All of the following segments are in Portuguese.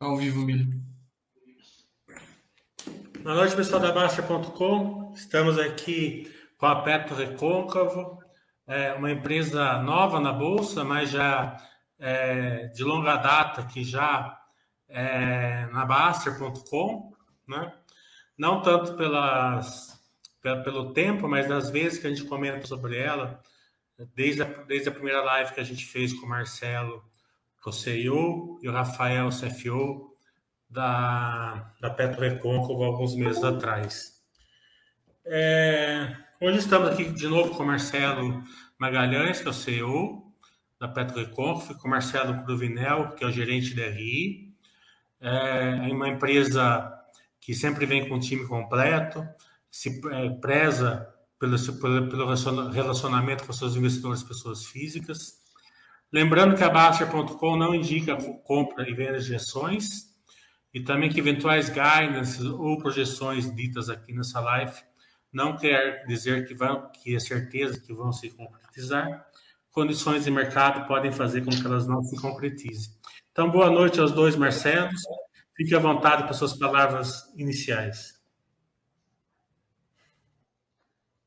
Ao vivo, Milho. Boa noite, pessoal da Baixa.com. Estamos aqui com a Petro Recôncavo, é uma empresa nova na Bolsa, mas já é, de longa data, que já é, na Baster.com, né? não tanto pelas, pelo tempo, mas das vezes que a gente comenta sobre ela, desde a, desde a primeira live que a gente fez com o Marcelo, o CEO, e o Rafael, o CFO, da, da Petro Recôncavo, alguns meses atrás. É, hoje estamos aqui de novo com o Marcelo Magalhães, que é o CEO da Petro Recôncavo, com o Marcelo Cruvinel, que é o gerente da RI. É, é uma empresa que sempre vem com um time completo, se é, preza pelo, pelo relacionamento com seus investidores pessoas físicas. Lembrando que a Baster.com não indica compra e venda de ações e também que eventuais guidance ou projeções ditas aqui nessa live não quer dizer que, vão, que é certeza que vão se concretizar. Condições de mercado podem fazer com que elas não se concretizem. Então, boa noite aos dois Marcelos. Fique à vontade para suas palavras iniciais.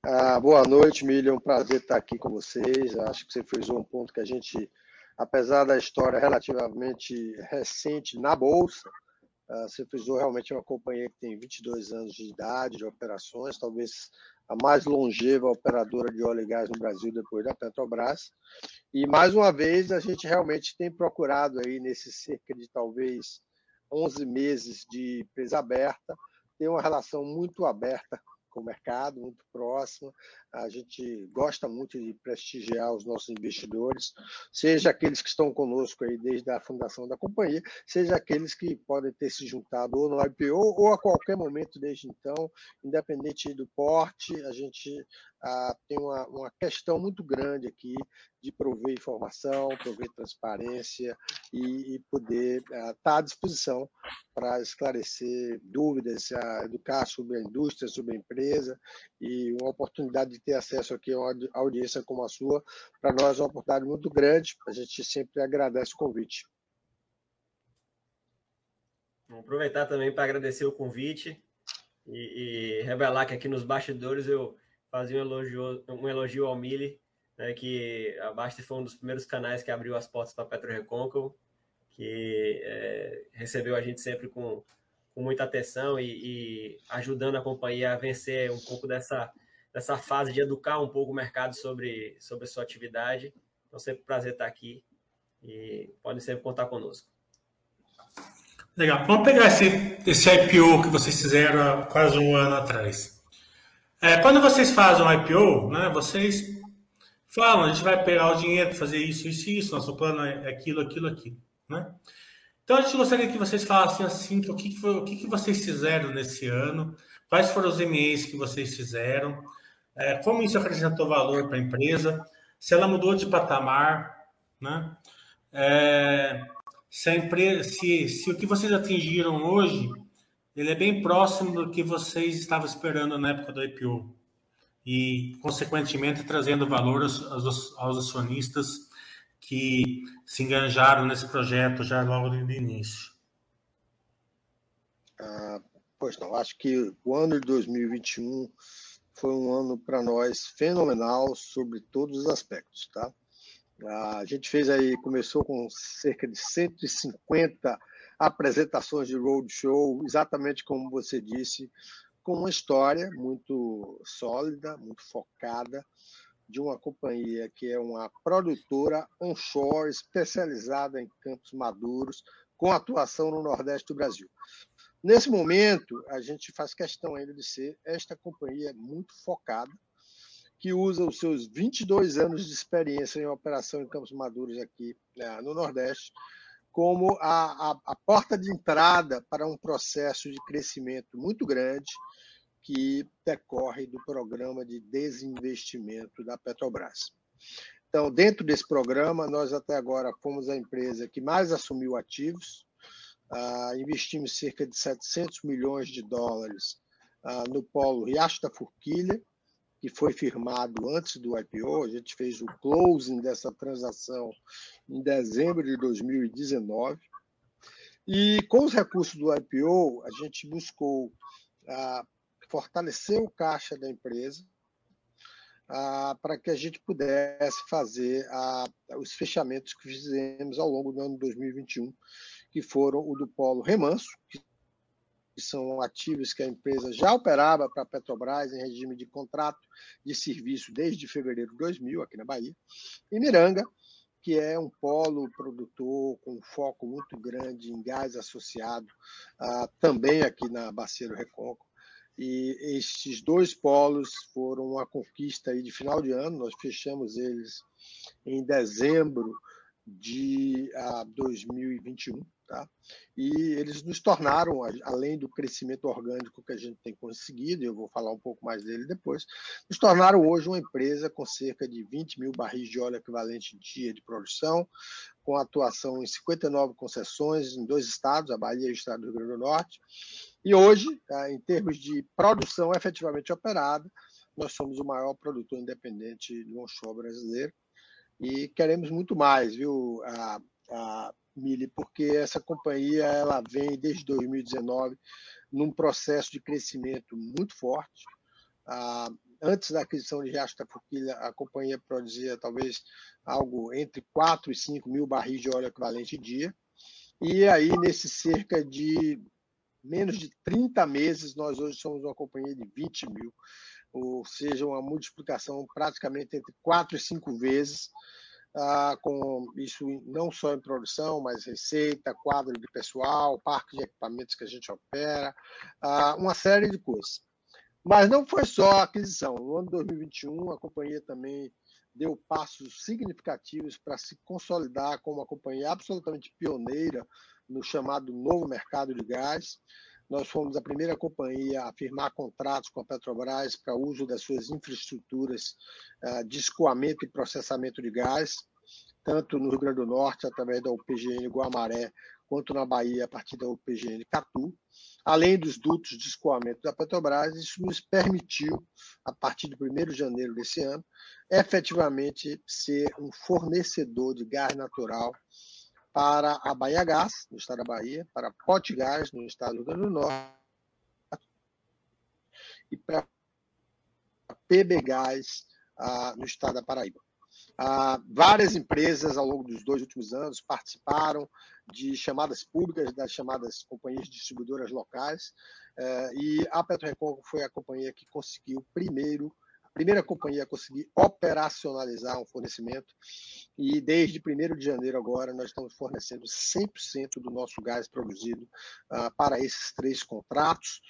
Ah, boa noite, um prazer estar aqui com vocês. Acho que você frisou um ponto que a gente, apesar da história relativamente recente na Bolsa, ah, você frisou realmente uma companhia que tem 22 anos de idade, de operações, talvez a mais longeva operadora de óleo e gás no Brasil depois da Petrobras. E mais uma vez a gente realmente tem procurado aí nesse cerca de talvez 11 meses de empresa aberta, tem uma relação muito aberta com o mercado, muito próxima. A gente gosta muito de prestigiar os nossos investidores, seja aqueles que estão conosco aí desde a fundação da companhia, seja aqueles que podem ter se juntado ou no IPO ou a qualquer momento desde então, independente do porte, a gente ah, tem uma, uma questão muito grande aqui de prover informação, prover transparência e, e poder estar ah, à disposição para esclarecer dúvidas, ah, educar sobre a indústria, sobre a empresa e uma oportunidade de ter acesso aqui a uma audiência como a sua, para nós é uma oportunidade muito grande, a gente sempre agradece o convite. Vou aproveitar também para agradecer o convite e, e revelar que aqui nos bastidores eu fazia um elogio, um elogio ao Mili, né, que a Basta foi um dos primeiros canais que abriu as portas para Petro Recôncavo, que é, recebeu a gente sempre com, com muita atenção e, e, ajudando a companhia a vencer um pouco dessa, dessa fase de educar um pouco o mercado sobre, sobre a sua atividade. Então, sempre um prazer estar aqui e podem sempre contar conosco. Legal. Vamos pegar esse, esse IPO que vocês fizeram há quase um ano atrás. É, quando vocês fazem um IPO, né, vocês falam, a gente vai pegar o dinheiro fazer isso, isso isso, nosso plano é aquilo, aquilo, aquilo. Né? Então a gente gostaria que vocês falassem assim, o que, foi, o que vocês fizeram nesse ano, quais foram os MEs que vocês fizeram, é, como isso acrescentou valor para a empresa, se ela mudou de patamar, né? É, se, a empresa, se, se o que vocês atingiram hoje ele é bem próximo do que vocês estavam esperando na época do IPO e, consequentemente, trazendo valor aos, aos, acionistas que se enganjaram nesse projeto já logo no início. Ah, pois não, acho que o ano de 2021 foi um ano para nós fenomenal sobre todos os aspectos, tá? A gente fez aí, começou com cerca de 150 apresentações de roadshow, exatamente como você disse, com uma história muito sólida, muito focada, de uma companhia que é uma produtora onshore especializada em campos maduros, com atuação no Nordeste do Brasil. Nesse momento, a gente faz questão ainda de ser esta companhia muito focada, que usa os seus 22 anos de experiência em operação em campos maduros aqui né, no Nordeste como a, a, a porta de entrada para um processo de crescimento muito grande que decorre do programa de desinvestimento da Petrobras. Então, dentro desse programa, nós até agora fomos a empresa que mais assumiu ativos, uh, investimos cerca de 700 milhões de dólares uh, no polo Riacho da Forquilha, que foi firmado antes do IPO, a gente fez o closing dessa transação em dezembro de 2019. E com os recursos do IPO, a gente buscou ah, fortalecer o caixa da empresa para que a gente pudesse fazer os fechamentos que fizemos ao longo do ano 2021, que foram o do Polo Remanso, que são ativos que a empresa já operava para a Petrobras em regime de contrato de serviço desde fevereiro de 2000, aqui na Bahia, e Miranga, que é um polo produtor com foco muito grande em gás associado, uh, também aqui na Bacia do Recôncavo. E estes dois polos foram uma conquista aí de final de ano, nós fechamos eles em dezembro de uh, 2021. Tá? E eles nos tornaram, além do crescimento orgânico que a gente tem conseguido, eu vou falar um pouco mais dele depois, nos tornaram hoje uma empresa com cerca de 20 mil barris de óleo equivalente dia de produção, com atuação em 59 concessões em dois estados, a Bahia e o estado do Rio Grande do Norte. E hoje, tá, em termos de produção efetivamente operada, nós somos o maior produtor independente do onshore brasileiro e queremos muito mais, viu? A, a, Mili, porque essa companhia ela vem desde 2019 num processo de crescimento muito forte. Ah, antes da aquisição de Riacho da Forquilha, a companhia produzia talvez algo entre 4 e 5 mil barris de óleo equivalente dia. E aí, nesse cerca de menos de 30 meses, nós hoje somos uma companhia de 20 mil, ou seja, uma multiplicação praticamente entre 4 e 5 vezes ah, com isso não só em produção, mas receita, quadro de pessoal, parque de equipamentos que a gente opera, ah, uma série de coisas. Mas não foi só a aquisição. No ano 2021, a companhia também deu passos significativos para se consolidar como uma companhia absolutamente pioneira no chamado novo mercado de gás. Nós fomos a primeira companhia a firmar contratos com a Petrobras para uso das suas infraestruturas uh, de escoamento e processamento de gás, tanto no Rio Grande do Norte, através da UPGN Guamaré, quanto na Bahia, a partir da UPGN Catu. Além dos dutos de escoamento da Petrobras, isso nos permitiu, a partir do 1 de janeiro desse ano, efetivamente ser um fornecedor de gás natural para a Bahia Gás, no estado da Bahia, para a Pote Gás, no estado do Rio Grande do Norte, e para a PB Gás, ah, no estado da Paraíba. Ah, várias empresas, ao longo dos dois últimos anos, participaram de chamadas públicas das chamadas companhias distribuidoras locais, eh, e a PetroRecôncavo foi a companhia que conseguiu primeiro primeira companhia a conseguir operacionalizar um fornecimento e desde 1 de janeiro agora nós estamos fornecendo 100% do nosso gás produzido uh, para esses três contratos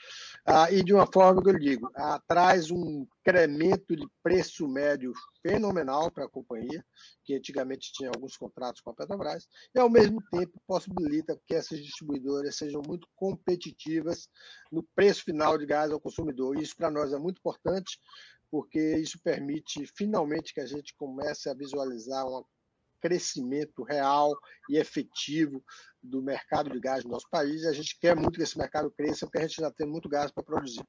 uh, e de uma forma que eu digo, uh, traz um incremento de preço médio fenomenal para a companhia, que antigamente tinha alguns contratos com a Petrobras, e ao mesmo tempo possibilita que essas distribuidoras sejam muito competitivas no preço final de gás ao consumidor. Isso para nós é muito importante, porque isso permite finalmente que a gente comece a visualizar um crescimento real e efetivo do mercado de gás no nosso país. E a gente quer muito que esse mercado cresça, porque a gente já tem muito gás para produzir.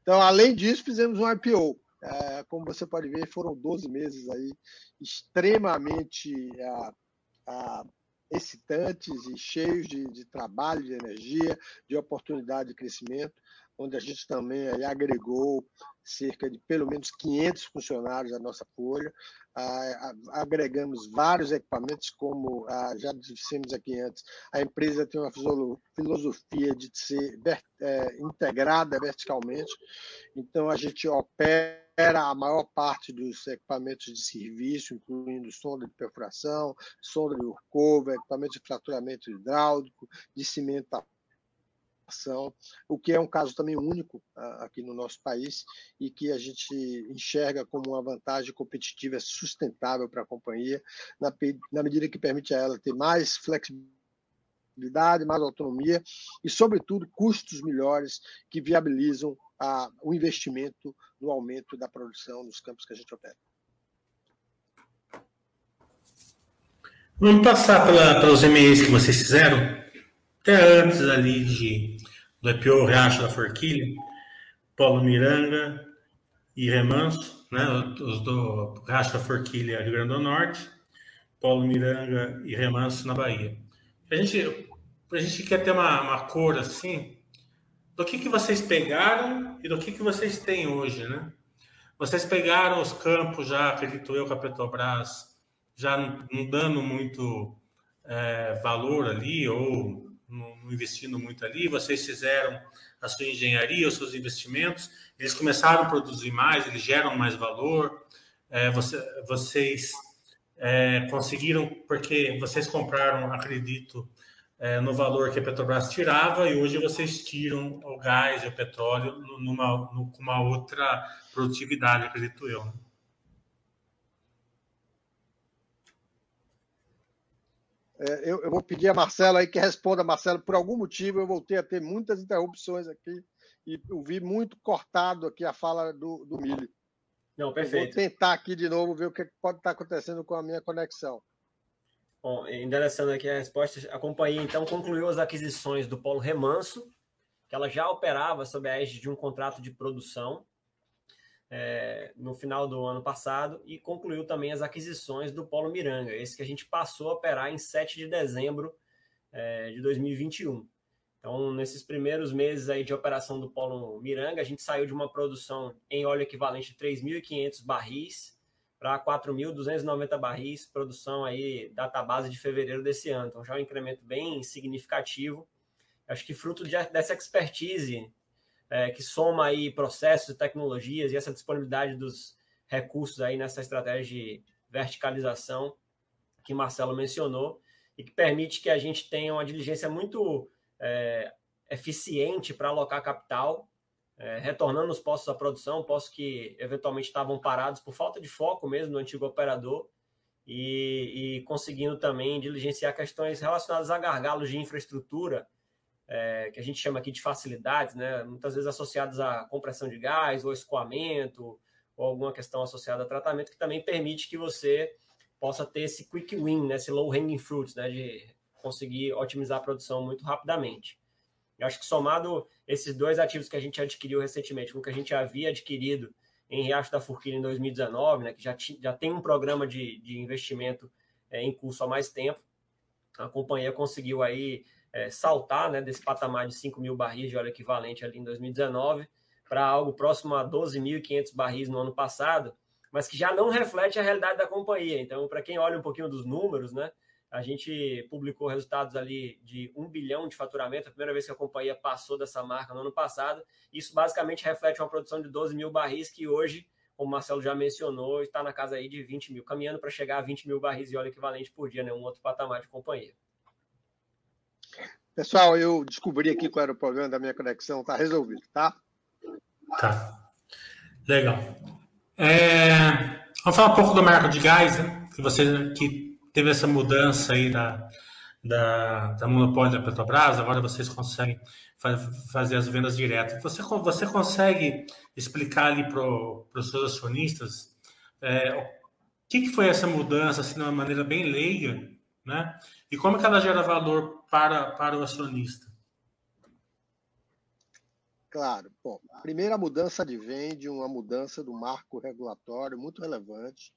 Então, além disso, fizemos um IPO. É, como você pode ver, foram 12 meses aí extremamente a, a, excitantes e cheios de, de trabalho, de energia, de oportunidade de crescimento onde a gente também aí, agregou cerca de pelo menos 500 funcionários à nossa folha, ah, agregamos vários equipamentos, como ah, já dissemos aqui antes, a empresa tem uma filosofia de ser é, integrada verticalmente, então a gente opera a maior parte dos equipamentos de serviço, incluindo sonda de perfuração, sonda de workover, equipamentos de fraturamento hidráulico, de o que é um caso também único uh, aqui no nosso país e que a gente enxerga como uma vantagem competitiva sustentável para a companhia, na, na medida que permite a ela ter mais flexibilidade, mais autonomia e, sobretudo, custos melhores que viabilizam uh, o investimento no aumento da produção nos campos que a gente opera. Vamos passar pela, pelos e-mails que vocês fizeram até antes ali de, IPO Riacho da Forquilha, Paulo Miranga e Remanso, né, os do Riacho da Forquilha, Rio Grande do Norte, Paulo Miranga e Remanso na Bahia. A gente a gente quer ter uma, uma cor assim, do que, que vocês pegaram e do que, que vocês têm hoje, né? Vocês pegaram os campos já, acredito eu, com a Petrobras, já não dando muito é, valor ali ou não investindo muito ali, vocês fizeram a sua engenharia, os seus investimentos, eles começaram a produzir mais, eles geram mais valor, é, você, vocês é, conseguiram, porque vocês compraram, acredito, é, no valor que a Petrobras tirava e hoje vocês tiram o gás e o petróleo numa, numa outra produtividade, acredito eu. É, eu, eu, vou pedir a Marcela aí que responda. Marcela, por algum motivo eu voltei a ter muitas interrupções aqui e eu vi muito cortado aqui a fala do, do Mili. Não, perfeito. Eu vou tentar aqui de novo ver o que pode estar acontecendo com a minha conexão. Bom, endereçando aqui a resposta, a companhia então concluiu as aquisições do Polo Remanso, que ela já operava sob a égide de um contrato de produção é, no final do ano passado e concluiu também as aquisições do Polo Miranga, esse que a gente passou a operar em 7 de dezembro é, de 2021. Então, nesses primeiros meses aí de operação do Polo Miranga, a gente saiu de uma produção em óleo equivalente de 3.500 barris para 4.290 barris, produção aí database de fevereiro desse ano. Então, já é um incremento bem significativo. Acho que fruto de, dessa expertise é, que soma aí processos e tecnologias e essa disponibilidade dos recursos aí nessa estratégia de verticalização que Marcelo mencionou e que permite que a gente tenha uma diligência muito é, eficiente para alocar capital, é, retornando os postos à produção, postos que eventualmente estavam parados por falta de foco mesmo no antigo operador, e, e conseguindo também diligenciar questões relacionadas a gargalos de infraestrutura é, que a gente chama aqui de facilidades, né? muitas vezes associadas à compressão de gás ou escoamento, ou alguma questão associada a tratamento, que também permite que você possa ter esse quick win, né? esse low hanging fruits, né? de conseguir otimizar a produção muito rapidamente. Eu acho que somado esses dois ativos que a gente adquiriu recentemente, com o que a gente havia adquirido em Riacho da Forquilha em 2019, né, que já, já tem um programa de, de investimento é, em curso há mais tempo, a companhia conseguiu aí é, saltar né, desse patamar de 5 mil barris de óleo equivalente ali em 2019 para algo próximo a 12.500 barris no ano passado, mas que já não reflete a realidade da companhia. Então, para quem olha um pouquinho dos números, né, a gente publicou resultados ali de 1 bilhão de faturamento, a primeira vez que a companhia passou dessa marca no ano passado. Isso basicamente reflete uma produção de 12 mil barris que hoje, como o Marcelo já mencionou, está na casa aí de 20 mil, caminhando para chegar a 20 mil barris de óleo equivalente por dia, né, um outro patamar de companhia. Pessoal, eu descobri aqui qual era o problema da minha conexão, está resolvido, tá? Tá. Legal. É... Vamos falar um pouco do mercado de gás, né? Que você que teve essa mudança aí da, da, da monopólio da Petrobras, agora vocês conseguem fazer as vendas diretas. Você, você consegue explicar ali para os seus acionistas é, o que, que foi essa mudança, assim, de uma maneira bem leiga, né? E como que ela gera valor para, para o acionista? Claro. Bom, a primeira mudança de uma mudança do marco regulatório muito relevante.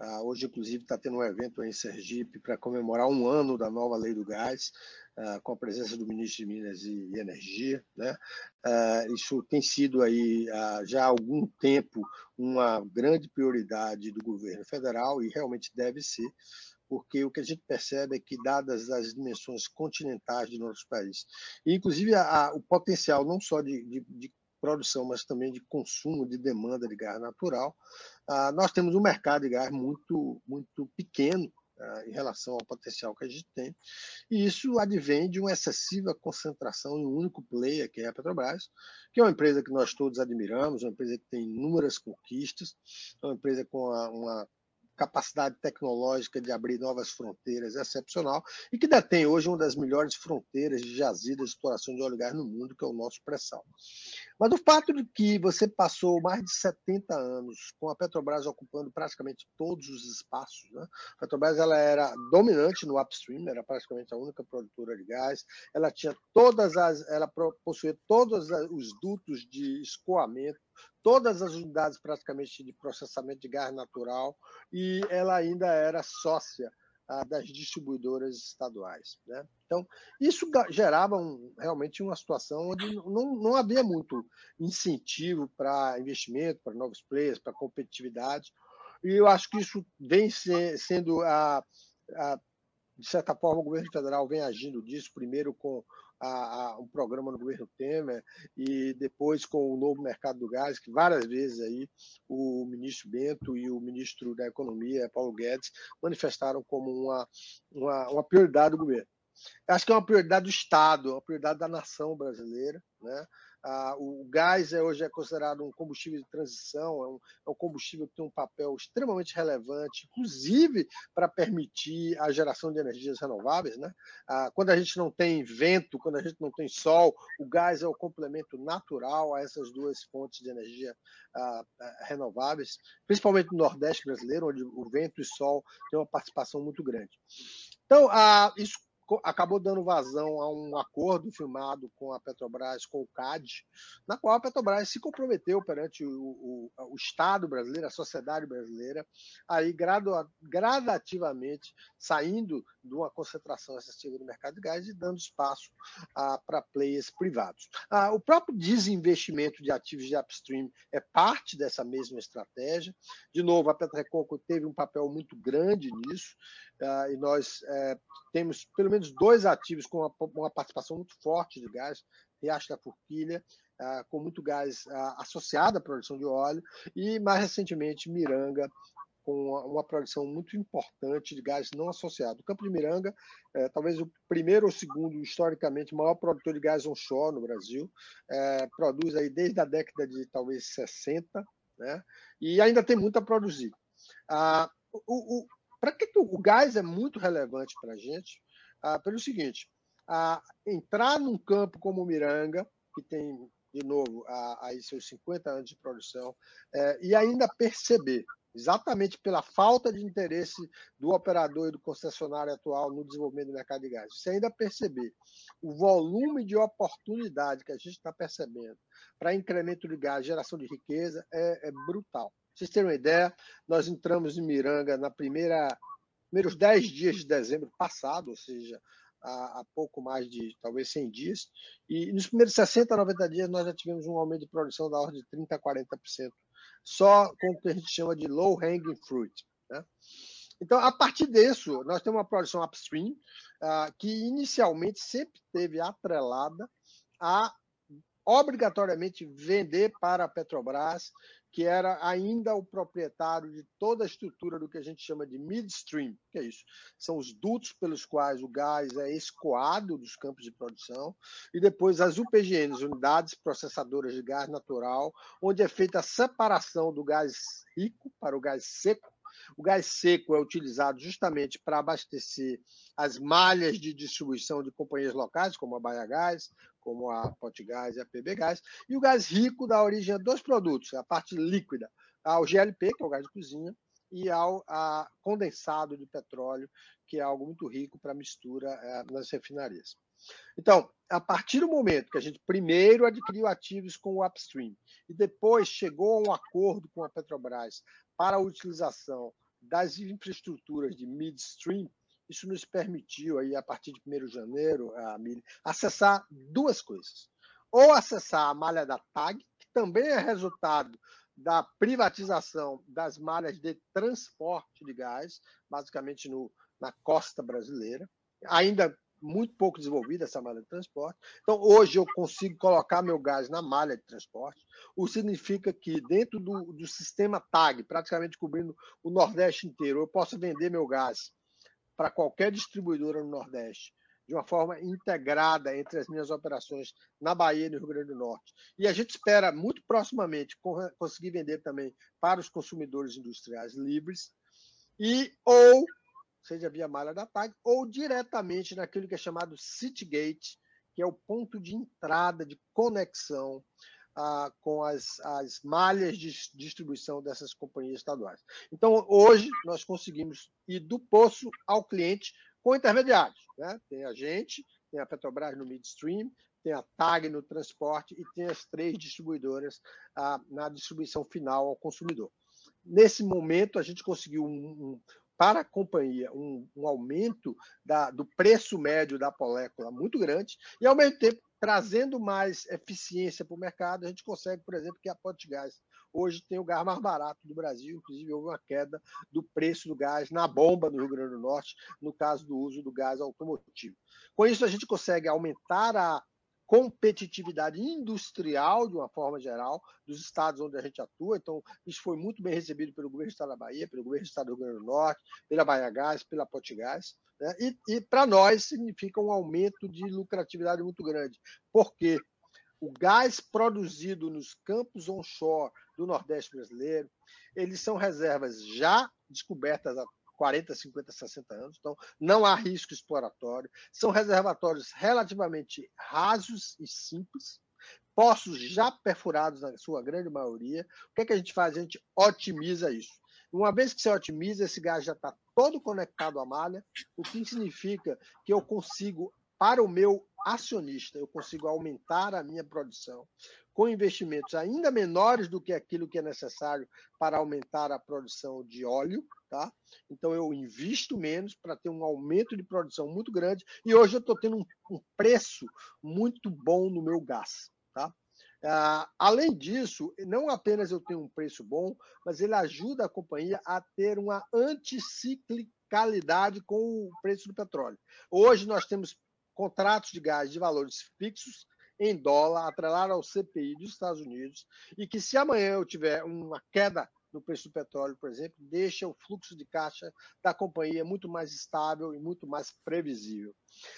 Uh, hoje, inclusive, está tendo um evento em Sergipe para comemorar um ano da nova lei do gás, uh, com a presença do ministro de Minas e, e Energia. Né? Uh, isso tem sido aí já há algum tempo uma grande prioridade do governo federal e realmente deve ser porque o que a gente percebe é que, dadas as dimensões continentais do nosso país, e inclusive a, a, o potencial não só de, de, de, produção, mas também de consumo, de demanda de gás natural, ah, nós temos um mercado de gás muito, muito pequeno ah, em relação ao potencial que a gente tem, e isso advém de uma excessiva concentração em um único player, que é a Petrobras, que é uma empresa que nós todos admiramos, uma empresa que tem inúmeras conquistas, uma empresa com uma capacidade tecnológica de abrir novas fronteiras excepcional e que detém hoje uma das melhores fronteiras de jazidas de exploração de óleo e gás no mundo, que é o nosso pré-sal. Mas o fato de que você passou mais de 70 anos com a Petrobras ocupando praticamente todos os espaços, né? a Petrobras ela era dominante no upstream, era praticamente a única produtora de gás, ela tinha todas as, ela possuía todos os dutos de escoamento todas as unidades praticamente de processamento de gás natural e ela ainda era sócia ah, das distribuidoras estaduais. Né? Então, isso gerava um, realmente uma situação onde não, não havia muito incentivo para investimento, para novos players, para competitividade, e eu acho que isso vem sendo a, a de certa forma, o governo federal vem agindo disso, primeiro com a, a, um programa no governo Temer e depois com o novo mercado do gás, que várias vezes aí o ministro Bento e o ministro da Economia, Paulo Guedes, manifestaram como uma, uma, uma prioridade do governo. Acho que é uma prioridade do Estado, uma prioridade da nação brasileira, né? Ah, o gás é, hoje é considerado um combustível de transição, é um, é um, combustível que tem um papel extremamente relevante, inclusive para permitir a geração de energias renováveis. Né? Ah, quando a gente não tem vento, quando a gente não tem sol, o gás é o complemento natural a essas duas fontes de energia ah, renováveis, principalmente no Nordeste brasileiro, onde o vento e o sol têm uma participação muito grande. Então, isso acabou dando vazão a um acordo firmado com a Petrobras, com o CAD, na qual a Petrobras se comprometeu perante o, o, o Estado brasileiro, a sociedade brasileira, aí gradativamente saindo de uma concentração excessiva do mercado de gás e dando espaço ah, para players privados. Ah, o próprio desinvestimento de ativos de upstream é parte dessa mesma estratégia. De novo, a Petrococo teve um papel muito grande nisso, e nós eh, temos pelo menos dois ativos com uma, uma participação muito forte de gás, Riacho da Forquilha, ah, com muito gás ah, associado à produção de óleo, e mais recentemente Miranga, com uma produção muito importante de gás não associado. O Campo de Miranga é talvez o primeiro ou segundo, historicamente, maior produtor de gás onshore no Brasil, é, produz aí desde a década de talvez 60, né? e ainda tem muito a produzir. Ah, o para que, que o, gás é muito relevante para a gente? Ah, pelo seguinte, ah, entrar num campo como o Miranga, que tem, de novo, ah, aí seus 50 anos de produção, é, e ainda perceber, exatamente pela falta de interesse do operador e do concessionário atual no desenvolvimento do mercado de gás, você ainda perceber o volume de oportunidade que a gente está percebendo para incremento de gás, geração de riqueza, é, é brutal vocês terem uma ideia, nós entramos em Miranga na primeira primeiros 10 dias de dezembro passado, ou seja, há, há, pouco mais de talvez 100 dias, e nos primeiros 60, 90 dias nós já tivemos um aumento de produção da ordem de 30% a 40%, só com o que a gente chama de low hanging fruit. Né? Então, a partir disso, nós temos uma produção upstream uh, que inicialmente sempre teve atrelada a obrigatoriamente vender para a Petrobras que era ainda o proprietário de toda a estrutura do que a gente chama de midstream, que é isso? São os dutos pelos quais o gás é escoado dos campos de produção, e depois as UPGNs, unidades processadoras de gás natural, onde é feita a separação do gás rico para o gás seco. O gás seco é utilizado justamente para abastecer as malhas de distribuição de companhias locais, como a Baia Gás, como a Potgás e a PB Gás, e o gás rico dá origem a dois produtos, a parte líquida, ao GLP, que é o gás de cozinha, e ao condensado de petróleo, que é algo muito rico para mistura é, nas refinarias. Então, a partir do momento que a gente primeiro adquiriu ativos com o upstream e depois chegou a um acordo com a Petrobras para a utilização das infraestruturas de midstream, isso nos permitiu, aí, a partir de 1 de janeiro, a acessar duas coisas. Ou acessar a malha da TAG, que também é resultado da privatização das malhas de transporte de gás, basicamente no, na costa brasileira, ainda muito pouco desenvolvida essa malha de transporte. Então, hoje eu consigo colocar meu gás na malha de transporte, o que significa que dentro do, do sistema TAG, praticamente cobrindo o Nordeste inteiro, eu posso vender meu gás para qualquer distribuidora no Nordeste, de uma forma integrada entre as minhas operações na Bahia e no Rio Grande do Norte. E a gente espera muito proximamente conseguir vender também para os consumidores industriais livres e ou seja via malha da TAG ou diretamente naquilo que é chamado Citygate, que é o ponto de entrada de conexão ah, com as, as malhas de distribuição dessas companhias estaduais. Então, hoje, nós conseguimos ir do poço ao cliente com intermediários. Né? Tem a gente, tem a Petrobras no midstream, tem a TAG no transporte e tem as três distribuidoras ah, na distribuição final ao consumidor. Nesse momento, a gente conseguiu um, um para a companhia um, um aumento da, do preço médio da molécula muito grande e, ao mesmo tempo, trazendo mais eficiência para o mercado, a gente consegue, por exemplo, que a Gás hoje tem o gás mais barato do Brasil, inclusive houve uma queda do preço do gás na bomba no Rio Grande do Norte, no caso do uso do gás automotivo. Com isso, a gente consegue aumentar a competitividade industrial, de uma forma geral, dos estados onde a gente atua. Então, isso foi muito bem recebido pelo governo do Estado da Bahia, pelo governo do Estado do Rio Grande do Norte, pela Bahia Gás, pela Potigás. Né? E, e para nós, significa um aumento de lucratividade muito grande. Por quê? O gás produzido nos campos onshore do Nordeste brasileiro, eles são reservas já descobertas 40, 50, 60 anos, então não há risco exploratório. São reservatórios relativamente rasos e simples, poços já perfurados na sua grande maioria. O que, é que a gente faz? A gente otimiza isso. Uma vez que você otimiza, esse gás já está todo conectado à malha, o que significa que eu consigo, para o meu acionista, eu consigo aumentar a minha produção com investimentos ainda menores do que aquilo que é necessário para aumentar a produção de óleo, tá? Então eu invisto menos para ter um aumento de produção muito grande e hoje eu estou tendo um, um, preço muito bom no meu gás, tá? Ah, além disso, não apenas eu tenho um preço bom, mas ele ajuda a companhia a ter uma anticiclicalidade com o preço do petróleo. Hoje nós temos contratos de gás de valores fixos em dólar, atrelado ao CPI dos Estados Unidos, e que se amanhã eu tiver uma queda no preço do petróleo, por exemplo, deixa o fluxo de caixa da companhia muito mais estável e muito mais previsível.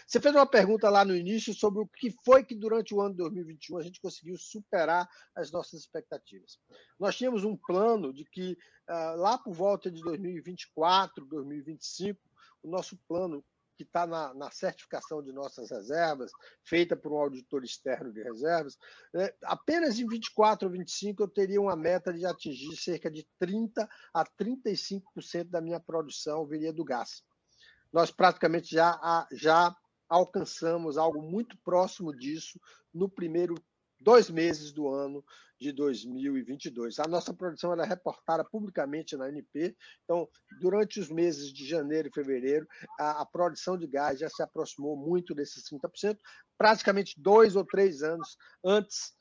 Você fez uma pergunta lá no início sobre o que foi que durante o ano de 2021 a gente conseguiu superar as nossas expectativas. Nós tínhamos um plano de que uh, lá por volta de 2024, 2025, o nosso plano que está na, na, certificação de nossas reservas, feita por um auditor externo de reservas, né, apenas em 24 ou 25 eu teria uma meta de atingir cerca de 30% a 35% da minha produção viria do gás. Nós praticamente já, já alcançamos algo muito próximo disso no primeiro dois meses do ano de 2022. A nossa produção é reportada publicamente na ANP, então, durante os meses de janeiro e fevereiro, a, a produção de gás já se aproximou muito desses 30%, praticamente dois ou três anos antes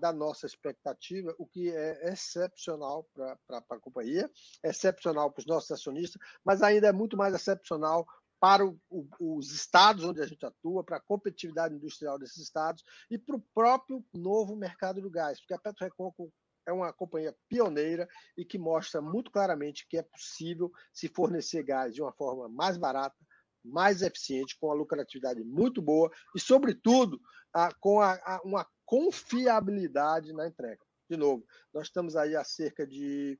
da nossa expectativa, o que é excepcional para a companhia, excepcional para os nossos acionistas, mas ainda é muito mais excepcional para o, o, os estados onde a gente atua, para a competitividade industrial desses estados e para o próprio novo mercado do gás, porque a PetroReconco é uma companhia pioneira e que mostra muito claramente que é possível se fornecer gás de uma forma mais barata, mais eficiente, com a lucratividade muito boa e, sobretudo, a, com a, a, uma confiabilidade na entrega. De novo, nós estamos aí há cerca de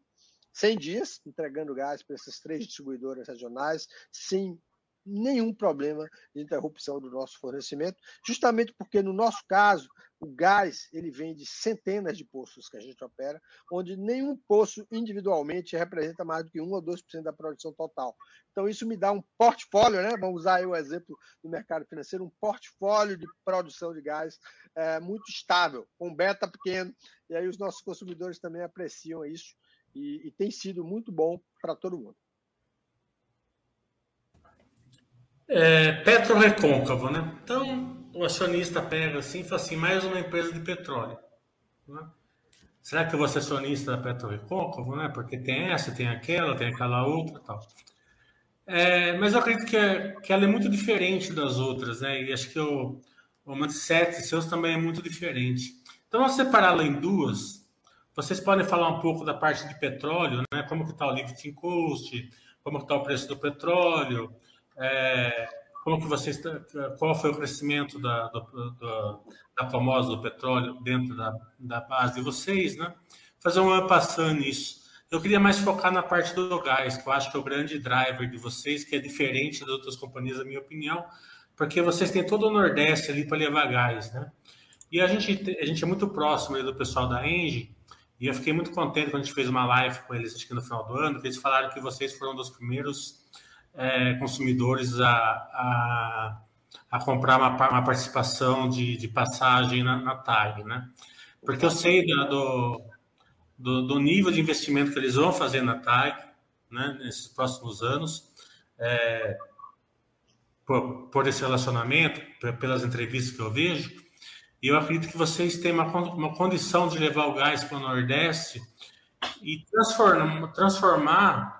100 dias entregando gás para essas três distribuidoras regionais, sem nenhum problema de interrupção do nosso fornecimento, justamente porque no nosso caso o gás ele vem de centenas de poços que a gente opera, onde nenhum poço individualmente representa mais do que 1 ou 2% da produção total. Então isso me dá um portfólio, né? Vamos usar o exemplo do mercado financeiro, um portfólio de produção de gás é, muito estável, com beta pequeno, e aí os nossos consumidores também apreciam isso e, e tem sido muito bom para todo mundo. É, Petro recôncavo, né? Então, o acionista pega assim e fala assim, mais uma empresa de petróleo. Né? Será que eu vou ser acionista da Petro recôncavo, né? Porque tem essa, tem aquela, tem aquela outra tal. É, mas eu acredito que, é, que ela é muito diferente das outras, né? E acho que o, o mindset seus também é muito diferente. Então, vamos separá-la em duas. Vocês podem falar um pouco da parte de petróleo, né? Como que está o lifting cost, como está o preço do petróleo, é, como que vocês, qual foi o crescimento da, do, do, da famosa do petróleo dentro da, da base de vocês, né? Fazer uma passando nisso. Eu queria mais focar na parte do gás, que eu acho que é o grande driver de vocês, que é diferente das outras companhias, na minha opinião, porque vocês têm todo o Nordeste ali para levar gás, né? E a gente, a gente é muito próximo do pessoal da Engie, e eu fiquei muito contente quando a gente fez uma live com eles, acho que no final do ano, que eles falaram que vocês foram um dos primeiros é, consumidores a, a, a comprar uma, uma participação de, de passagem na, na TAG, né? Porque eu sei do, do, do, nível de investimento que eles vão fazer na TAG, né, nesses próximos anos, é, por, por, esse relacionamento, pelas entrevistas que eu vejo, e eu acredito que vocês têm uma, uma condição de levar o gás para o Nordeste e transformar, transformar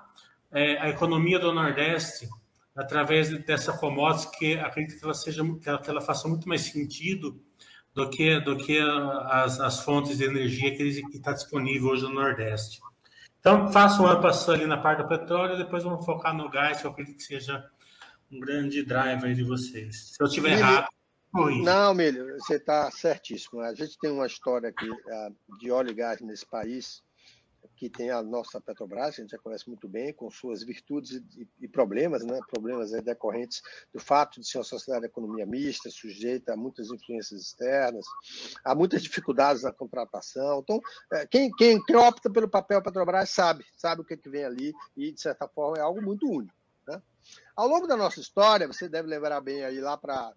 é, a economia do Nordeste através dessa commodity que acredito que ela seja que ela, que ela faça muito mais sentido do que do que as, as fontes de energia que está disponível hoje no Nordeste. Então, façam uma passando ali na parte do petróleo, depois vamos focar no gás, que eu acredito que seja um grande driver de vocês. Se eu estiver errado, corrija. Não, Milho, você está certíssimo. A gente tem uma história aqui ah, de óleo e gás nesse país que tem a nossa Petrobras, a gente já conhece muito bem, com suas virtudes e, e problemas, né? problemas decorrentes do fato de ser uma sociedade de economia mista, sujeita a muitas influências externas, há muitas dificuldades na contratação. Então, é, quem, quem, quem opta pelo papel Petrobras sabe, sabe o que, que vem ali e, de certa forma, é algo muito único. Né? Ao longo da nossa história, você deve lembrar bem aí lá para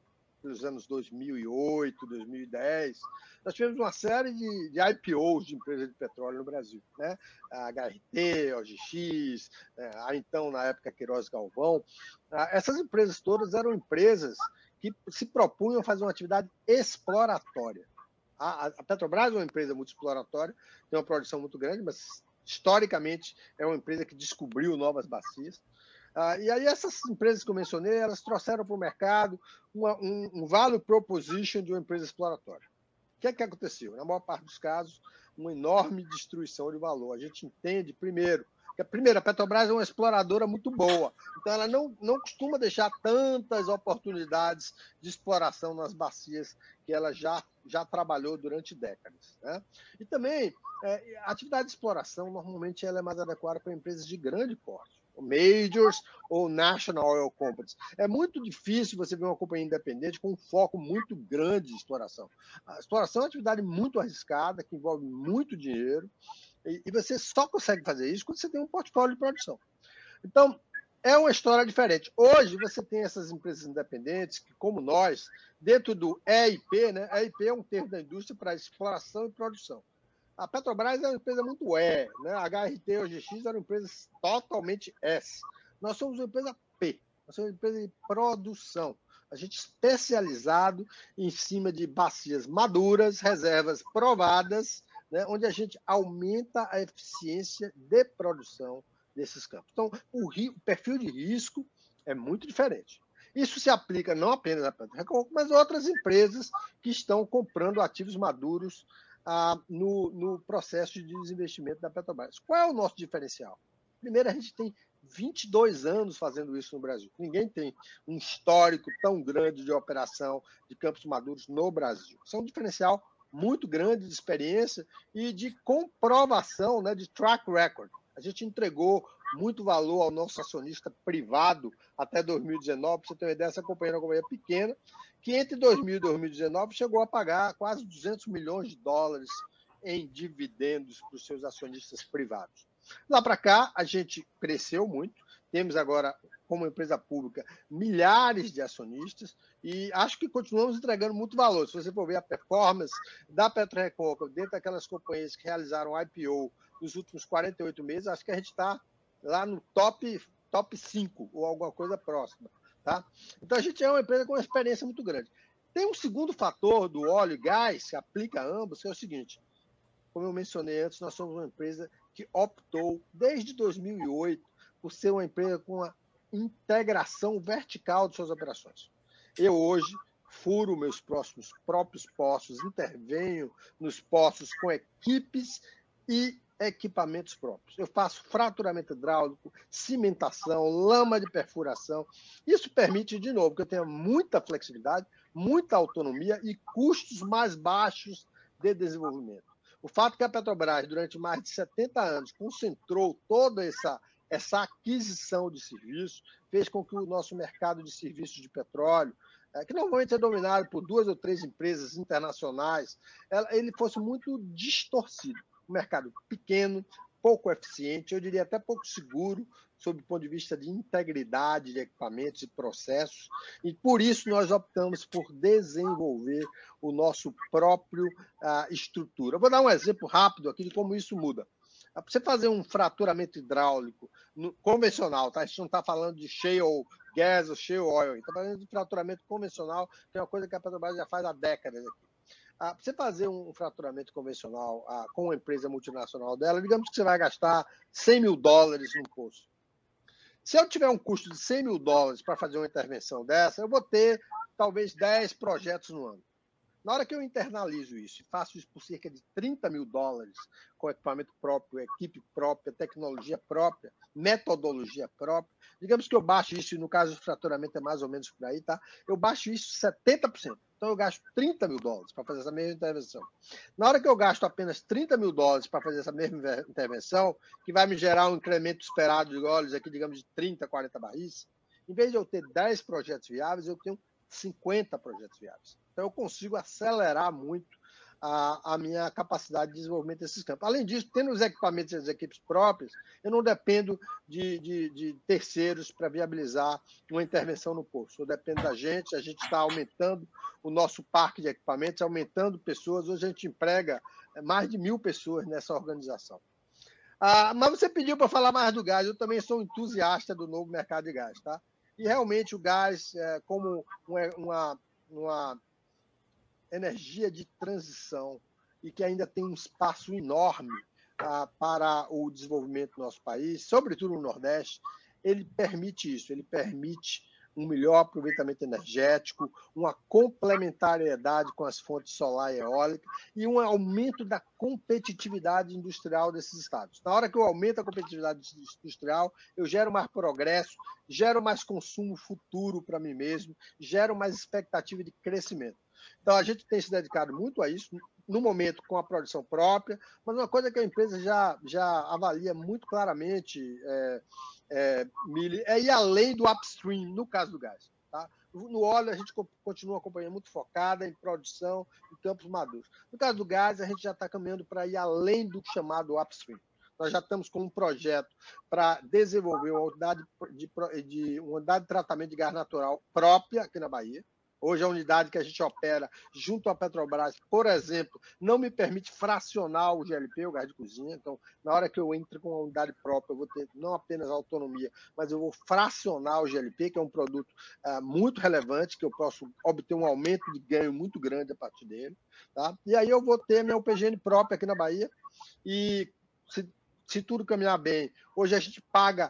os anos 2008, 2010, nós tivemos uma série de, de IPOs de empresas de petróleo no Brasil. Né? A HRT, OGX, né? a então, na época, Queiroz Galvão. Ah, essas empresas todas eram empresas que se propunham a fazer uma atividade exploratória. A, a Petrobras é uma empresa muito exploratória, tem uma produção muito grande, mas historicamente é uma empresa que descobriu novas bacias. Ah, e aí essas empresas que eu mencionei, elas trouxeram para o mercado uma, um, um value proposition de uma empresa exploratória. O que é que aconteceu? Na maior parte dos casos, uma enorme destruição de valor. A gente entende, primeiro, que a Petrobras é uma exploradora muito boa, então ela não, não costuma deixar tantas oportunidades de exploração nas bacias que ela já, já trabalhou durante décadas. Né? E também, é, a atividade de exploração, normalmente, ela é mais adequada para empresas de grande porte majors ou national oil companies. É muito difícil você ver uma companhia independente com um foco muito grande de exploração. A exploração é uma atividade muito arriscada, que envolve muito dinheiro, e, você só consegue fazer isso quando você tem um portfólio de produção. Então, é uma história diferente. Hoje, você tem essas empresas independentes, que, como nós, dentro do EIP, né? EIP é um termo da indústria para exploração e produção. A Petrobras é uma empresa muito E, né? A HRT OGX eram empresas totalmente S. Nós somos uma empresa P, nós somos uma empresa de produção. A gente especializado em cima de bacias maduras, reservas provadas, né? onde a gente aumenta a eficiência de produção desses campos. Então, o, o perfil de risco é muito diferente. Isso se aplica não apenas à Petrobras, mas a outras empresas que estão comprando ativos maduros ah, no, no processo de desinvestimento da Petrobras. Qual é o nosso diferencial? Primeiro, a gente tem 22 anos fazendo isso no Brasil. Ninguém tem um histórico tão grande de operação de campos maduros no Brasil. Isso é um diferencial muito grande de experiência e de comprovação, né, de track record. A gente entregou muito valor ao nosso acionista privado até 2019. Para você ter uma ideia, essa companhia era uma companhia pequena, que entre 2000 e 2019 chegou a pagar quase 200 milhões de dólares em dividendos para os seus acionistas privados. Lá para cá, a gente cresceu muito, temos agora, como empresa pública, milhares de acionistas e acho que continuamos entregando muito valor. Se você for ver a performance da PetroRecôncavo dentro daquelas companhias que realizaram IPO nos últimos 48 meses, acho que a gente está lá no top, top 5 ou alguma coisa próxima. Tá? Então a gente é uma empresa com uma experiência muito grande. Tem um segundo fator do óleo e gás, que aplica a ambos, que é o seguinte: como eu mencionei antes, nós somos uma empresa que optou, desde 2008, por ser uma empresa com uma integração vertical de suas operações. Eu hoje furo meus próximos próprios poços, intervenho nos poços com equipes e equipamentos próprios. Eu faço fraturamento hidráulico, cimentação, lama de perfuração. Isso permite, de novo, que eu tenha muita flexibilidade, muita autonomia e custos mais baixos de desenvolvimento. O fato que a Petrobras, durante mais de 70 anos, concentrou toda essa, essa aquisição de serviços, fez com que o nosso mercado de serviços de petróleo, é, que normalmente é dominado por duas ou três empresas internacionais, ele fosse muito distorcido um mercado pequeno, pouco eficiente, eu diria até pouco seguro, sob o ponto de vista de integridade de equipamentos e processos, e por isso nós optamos por desenvolver o nosso próprio uh, estrutura. vou dar um exemplo rápido aqui de como isso muda. Para você fazer um fraturamento hidráulico no, convencional, tá? A gente não está falando de shale gas ou shale oil, está falando de fraturamento convencional, que é uma coisa que a Petrobras já faz há décadas aqui. Ah, para você fazer um fraturamento convencional ah, com uma empresa multinacional dela, digamos que você vai gastar 100 mil dólares no poço. Se eu tiver um custo de 100 mil dólares para fazer uma intervenção dessa, eu vou ter talvez 10 projetos no ano. Na hora que eu internalizo isso faço isso por cerca de 30 mil dólares, com equipamento próprio, equipe própria, tecnologia própria, metodologia própria, digamos que eu baixo isso, e no caso do fraturamento é mais ou menos por aí, tá? Eu baixo isso 70%. Então eu gasto 30 mil dólares para fazer essa mesma intervenção. Na hora que eu gasto apenas 30 mil dólares para fazer essa mesma intervenção, que vai me gerar um incremento esperado de óleos aqui, digamos, de 30, 40 barris, em vez de eu ter 10 projetos viáveis, eu tenho 50 projetos viáveis. Então, eu consigo acelerar muito a, a, minha capacidade de desenvolvimento desses campos. Além disso, tendo os equipamentos e as equipes próprias, eu não dependo de, de, de terceiros para viabilizar uma intervenção no poço. Eu dependo da gente, a gente está aumentando o nosso parque de equipamentos, aumentando pessoas. Hoje a gente emprega mais de mil pessoas nessa organização. Ah, mas você pediu para falar mais do gás. Eu também sou entusiasta do novo mercado de gás, tá? E realmente o gás, é, como uma, uma energia de transição e que ainda tem um espaço enorme ah, para o desenvolvimento do nosso país, sobretudo no Nordeste, ele permite isso, ele permite um melhor aproveitamento energético, uma complementariedade com as fontes solar e eólica e um aumento da competitividade industrial desses estados. Na hora que eu aumento a competitividade industrial, eu gero mais progresso, gero mais consumo futuro para mim mesmo, gero mais expectativa de crescimento. Então, a gente tem se dedicado muito a isso, no momento com a produção própria, mas uma coisa que a empresa já, já avalia muito claramente, é, é, é ir além do upstream, no caso do gás. Tá? No óleo, a gente continua acompanhando muito focada em produção em campos maduros. No caso do gás, a gente já está caminhando para ir além do chamado upstream. Nós já estamos com um projeto para desenvolver uma unidade de, de, uma unidade de tratamento de gás natural própria aqui na Bahia. Hoje, a unidade que a gente opera junto à Petrobras, por exemplo, não me permite fracionar o GLP, o gás de cozinha. Então, na hora que eu entro com uma unidade própria, eu vou ter não apenas autonomia, mas eu vou fracionar o GLP, que é um produto uh, muito relevante, que eu posso obter um aumento de ganho muito grande a partir dele. Tá? E aí eu vou ter minha UPGN própria aqui na Bahia. E se, se tudo caminhar bem, hoje a gente paga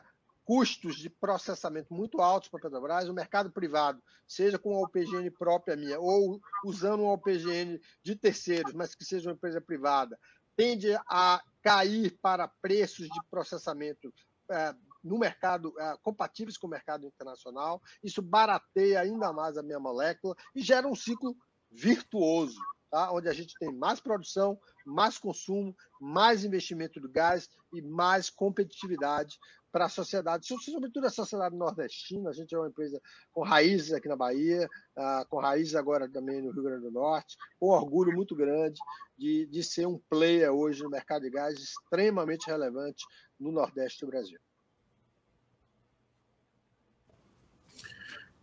custos de processamento muito altos para a Petrobras, o mercado privado, seja com a OPGN própria minha ou usando uma OPGN de terceiros, mas que seja uma empresa privada, tende a cair para preços de processamento é, no mercado, é, compatíveis com o mercado internacional. Isso barateia ainda mais a minha molécula e gera um ciclo virtuoso. Tá? onde a gente tem mais produção, mais consumo, mais investimento do gás e mais competitividade para a sociedade, sobretudo a sociedade nordestina. A gente é uma empresa com raízes aqui na Bahia, uh, com raízes agora também no Rio Grande do Norte, com orgulho muito grande de, de ser um player hoje no mercado de gás extremamente relevante no Nordeste do Brasil.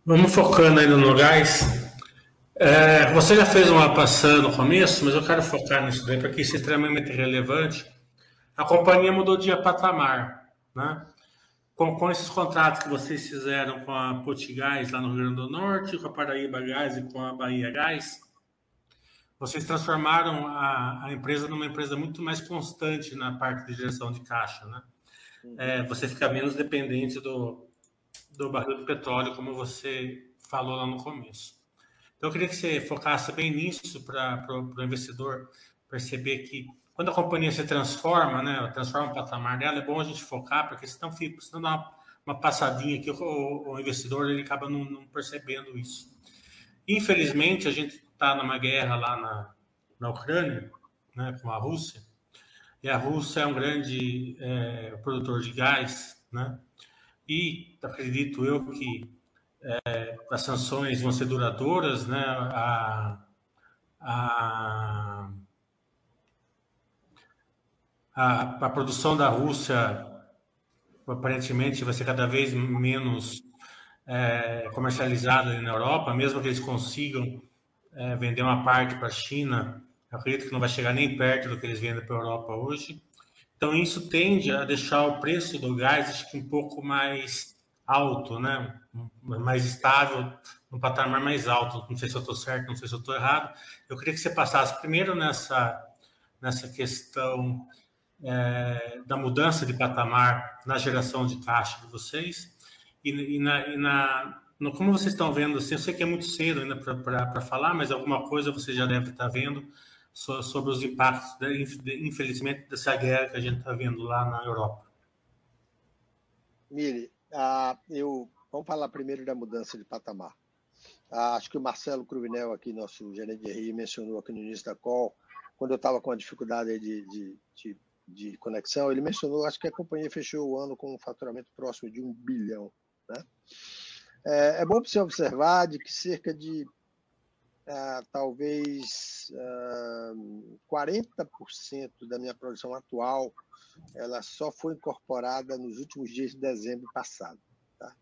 Vamos focando ainda no gás. É, você já fez uma passada no começo, mas eu quero focar nisso daí, porque isso é extremamente relevante. A companhia mudou de patamar, né? Com, com esses contratos que vocês fizeram com a Potigás lá no Rio Grande do Norte, com a Paraíba Gás e com a Bahia Gás, vocês transformaram a, a empresa numa empresa muito mais constante na parte de gestão de caixa, né? Uhum. É, você fica menos dependente do, do barril de petróleo, como você falou lá no começo. Então, eu queria que você focasse bem nisso para o investidor perceber que quando a companhia se transforma, né, transforma o patamar dela, é bom a gente focar, porque senão, fica, senão dá uma, uma passadinha que o, o, investidor ele acaba não, não, percebendo isso. Infelizmente, a gente está numa guerra lá na, na Ucrânia, né, com a Rússia, e a Rússia é um grande é, produtor de gás, né, e acredito eu que é, as sanções vão ser duradouras, né, a, a a, a produção da Rússia aparentemente vai ser cada vez menos é, comercializada na Europa, mesmo que eles consigam é, vender uma parte para a China, acredito que não vai chegar nem perto do que eles vendem para a Europa hoje. Então, isso tende a deixar o preço do gás acho que um pouco mais alto, né? mais estável, um patamar mais alto. Não sei se eu estou certo, não sei se eu estou errado. Eu queria que você passasse primeiro nessa, nessa questão é, da mudança de patamar na geração de caixa de vocês e, e, na, e na no, como vocês estão vendo, assim, eu sei que é muito cedo ainda para falar, mas alguma coisa você já deve estar vendo so, sobre os impactos, de, infelizmente, dessa guerra que a gente está vendo lá na Europa. Mire, eu, vamos falar primeiro da mudança de patamar. Acho que o Marcelo Cruvinel, aqui, nosso gerente de RI, mencionou aqui no início da call, quando eu estava com a dificuldade de, de, de, de, conexão, ele mencionou, acho que a companhia fechou o ano com um faturamento próximo de um bilhão. Né? É, é bom você observar de que cerca de uh, talvez uh, ah, 40% da minha produção atual ela só foi incorporada nos últimos dias de dezembro passado. Tá?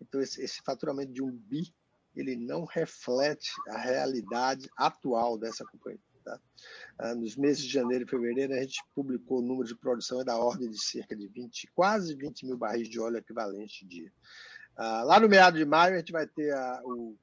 Então, esse, esse faturamento de um bi ele não reflete a realidade atual dessa companhia. Tá? Ah, nos meses de janeiro e fevereiro, a gente publicou o número de produção da ordem de cerca de 20, quase 20 mil barris de óleo equivalente dia. Ah, lá no meado de maio, a gente vai ter a, o,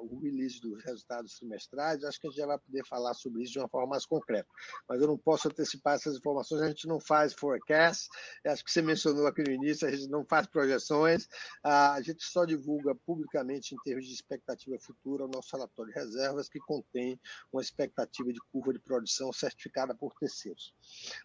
o release dos resultados trimestrais. Acho que a gente já vai poder falar sobre isso de uma forma mais concreta. Mas eu não posso antecipar essas informações. A gente não faz forecast. Acho que você mencionou aqui no início, a gente não faz projeções. Ah, a gente só divulga publicamente, em termos de expectativa futura, o nosso relatório de reservas, que contém uma expectativa de curva de produção certificada por terceiros.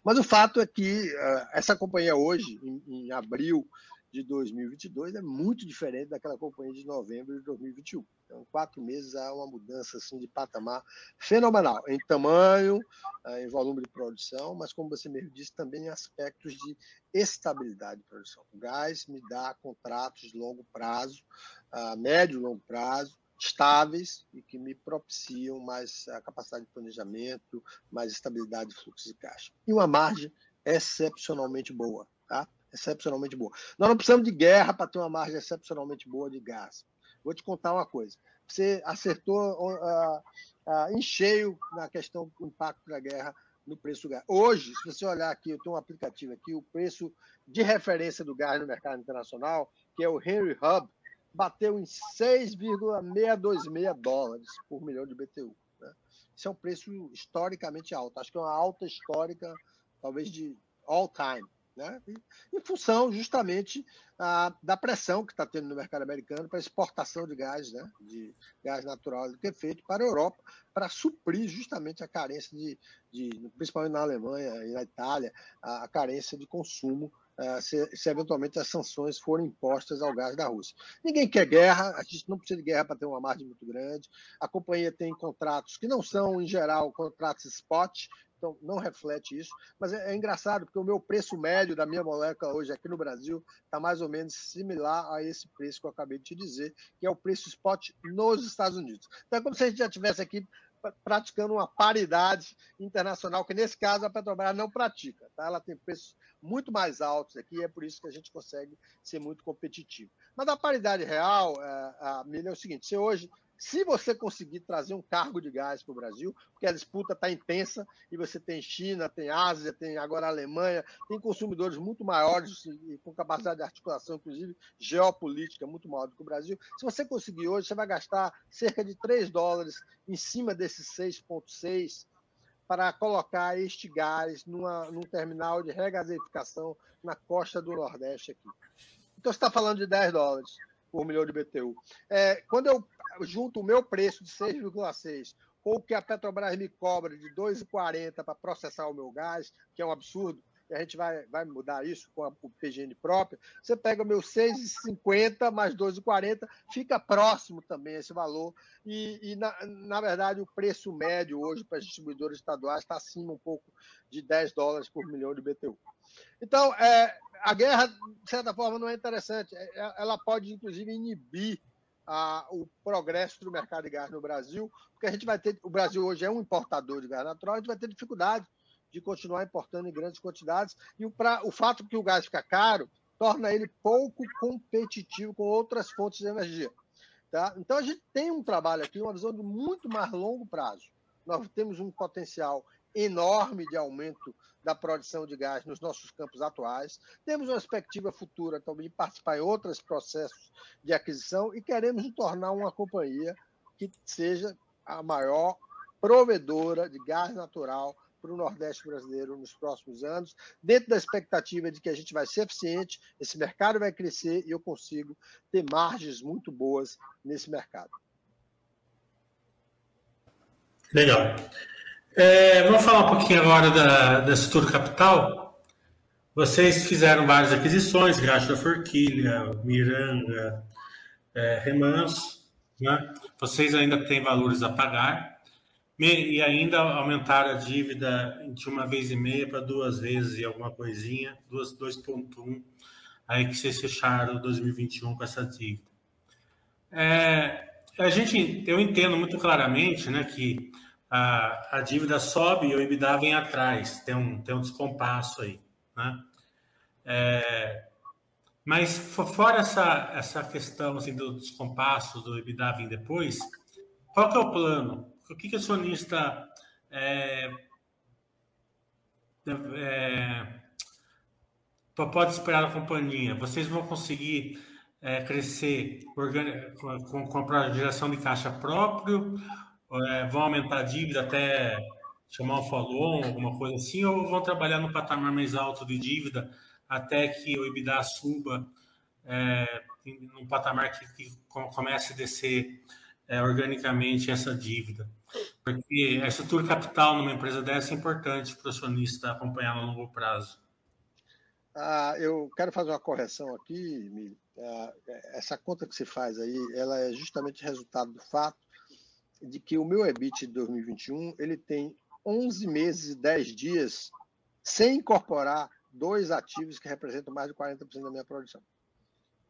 Mas o fato é que ah, essa companhia hoje, em, em abril, de 2022 é muito diferente daquela companhia de novembro de 2021. Então, quatro meses há uma mudança assim, de patamar fenomenal, em tamanho, eh, em volume de produção, mas, como você mesmo disse, também em aspectos de estabilidade de produção. O gás me dá contratos de longo prazo, médio e longo prazo, estáveis e que me propiciam mais a capacidade de planejamento, mais estabilidade de fluxo de caixa. E uma margem excepcionalmente boa. Tá? Excepcionalmente boa. Nós não precisamos de guerra para ter uma margem excepcionalmente boa de gás. Vou te contar uma coisa. Você acertou uh, uh, em cheio na questão do impacto da guerra no preço do gás. Hoje, se você olhar aqui, eu tenho um aplicativo aqui, o preço de referência do gás no mercado internacional, que é o Henry Hub, bateu em 6,626 dólares por milhão de BTU. Né? Isso é um preço historicamente alto. Acho que é uma alta histórica, talvez de all time né? em função justamente ah, da pressão que está tendo no mercado americano para exportação de gás, né? de gás natural que é feito para a Europa, para suprir justamente a carência de, de principalmente na Alemanha e na Itália, a, a carência de consumo Uh, se, se, eventualmente as sanções forem impostas ao gás da Rússia. Ninguém quer guerra, a gente não precisa de guerra para ter uma margem muito grande. A companhia tem contratos que não são, em geral, contratos spot, então não reflete isso. Mas é, é, engraçado, porque o meu preço médio da minha molécula hoje aqui no Brasil está mais ou menos similar a esse preço que eu acabei de te dizer, que é o preço spot nos Estados Unidos. Então é como se a gente já tivesse aqui praticando uma paridade internacional, que nesse caso a Petrobras não pratica. Tá? Ela tem preços muito mais altos aqui, é por isso que a gente consegue ser muito competitivo. Mas a paridade real, é, a milha é o seguinte: se hoje se você conseguir trazer um cargo de gás para o Brasil, porque a disputa está intensa e você tem China, tem Ásia, tem agora Alemanha, tem consumidores muito maiores e com capacidade de articulação, inclusive geopolítica, muito maior do que o Brasil. Se você conseguir hoje, você vai gastar cerca de 3 dólares em cima desses 6,6 para colocar este gás numa, num terminal de regasificação na costa do Nordeste aqui. Então, você está falando de 10 dólares por milhão de BTU. É, quando eu junto o meu preço de 6,6 com o que a Petrobras me cobra de 2,40 para processar o meu gás, que é um absurdo, e a gente vai, vai mudar isso com a, o PGN próprio, você pega o meu 6,50 mais 2,40, fica próximo também esse valor. E, e na, na verdade, o preço médio hoje para as distribuidoras estaduais está acima um pouco de 10 dólares por milhão de BTU. Então, é, a guerra, de certa forma, não é interessante. É, é, ela pode, inclusive, inibir a, o progresso do mercado de gás no Brasil, porque a gente vai ter. O Brasil hoje é um importador de gás natural, a gente vai ter dificuldade de continuar importando em grandes quantidades. E o, pra, o fato que o gás fica caro torna ele pouco competitivo com outras fontes de energia. Tá? Então a gente tem um trabalho aqui, uma visão de muito mais longo prazo. Nós temos um potencial enorme de aumento da produção de gás nos nossos campos atuais. Temos uma perspectiva futura também de participar em outros processos de aquisição e queremos nos tornar uma companhia que seja a maior provedora de gás natural para o Nordeste brasileiro nos próximos anos, dentro da expectativa de que a gente vai ser eficiente, esse mercado vai crescer e eu consigo ter margens muito boas nesse mercado. Legal. É, vamos falar um pouquinho agora da, da capital. Vocês fizeram várias aquisições, Graxa da Forquilha, Miranga, é, Remanso. Né? Vocês ainda têm valores a pagar e ainda aumentaram a dívida de uma vez e meia para duas vezes e alguma coisinha, 2,1, aí que vocês fecharam 2021 com essa dívida. É, a gente, eu entendo muito claramente né, que a, a dívida sobe e o EBITDA vem atrás, tem um, tem um descompasso aí. Né? É, mas fora essa, essa questão assim, do descompasso do EBITDA vir depois, qual que é o plano? O que, que o acionista é, é, pode esperar da companhia? Vocês vão conseguir é, crescer com, com, a geração de caixa próprio é, vão aumentar a dívida até chamar um follow-on, alguma coisa assim, ou vão trabalhar no patamar mais alto de dívida até que o EBITDA suba é, num patamar que, que comece a descer é, organicamente essa dívida. Porque a estrutura capital numa empresa dessa é importante para o acionista acompanhar no longo prazo. Ah, eu quero fazer uma correção aqui, Emílio. Ah, essa conta que você faz aí, ela é justamente resultado do fato de que o meu EBIT de 2021 ele tem 11 meses e 10 dias sem incorporar dois ativos que representam mais de 40% da minha produção.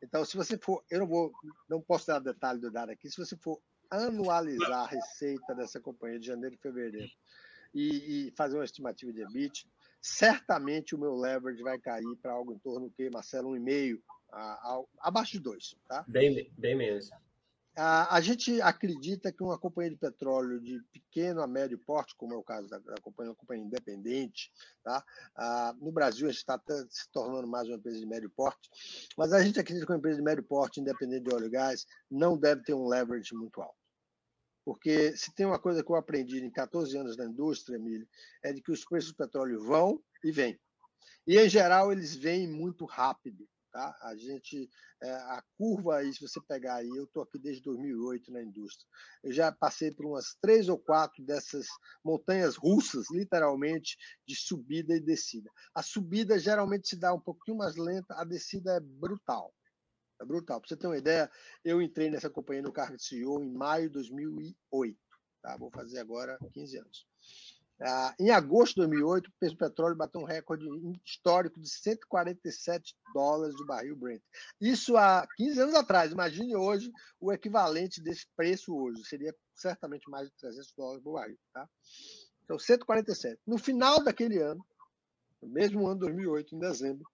Então, se você for, eu não vou, não posso dar detalhe do dado aqui, se você for anualizar a receita dessa companhia de janeiro e fevereiro e, e fazer uma estimativa de EBIT, certamente o meu leverage vai cair para algo em torno do que, Marcelo, 1,5, a, a, abaixo de 2, tá? Bem, bem menos. A, gente acredita que uma companhia de petróleo de pequeno a médio porte, como é o caso da, da companhia, uma companhia independente, tá? no Brasil a gente está se tornando mais uma empresa de médio porte, mas a gente acredita que uma empresa de médio porte, independente de óleo e gás, não deve ter um leverage muito alto. Porque se tem uma coisa que eu aprendi em 14 anos na indústria, Emílio, é de que os preços do petróleo vão e vêm. E, em geral, eles vêm muito rápido. Tá? A gente, é, a curva aí, se você pegar aí, eu estou aqui desde 2008 na indústria. Eu já passei por umas três ou quatro dessas montanhas russas, literalmente, de subida e descida. A subida geralmente se dá um pouquinho mais lenta, a descida é brutal. É brutal. Para você ter uma ideia, eu entrei nessa companhia no cargo de CEO em maio de 2008. Tá? Vou fazer agora 15 anos. Ah, em agosto de 2008, o preço do petróleo bateu um recorde histórico de 147 dólares do barril Brent. Isso há 15 anos atrás. Imagine hoje o equivalente desse preço hoje. Seria certamente mais de 300 dólares por barril. Tá? Então, 147. No final daquele ano, no mesmo ano de 2008, em dezembro,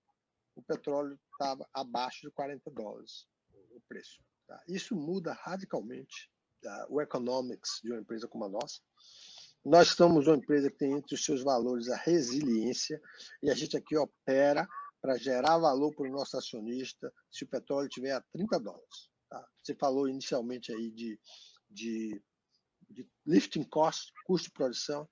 o petróleo estava abaixo de 40 dólares o preço. Tá? Isso muda radicalmente tá? o economics de uma empresa como a nossa. Nós somos uma empresa que tem entre os seus valores a resiliência e a gente aqui opera para gerar valor para o nosso acionista se o petróleo estiver a 30 dólares. Tá? Você falou inicialmente aí de, de, de lifting cost, custo de produção.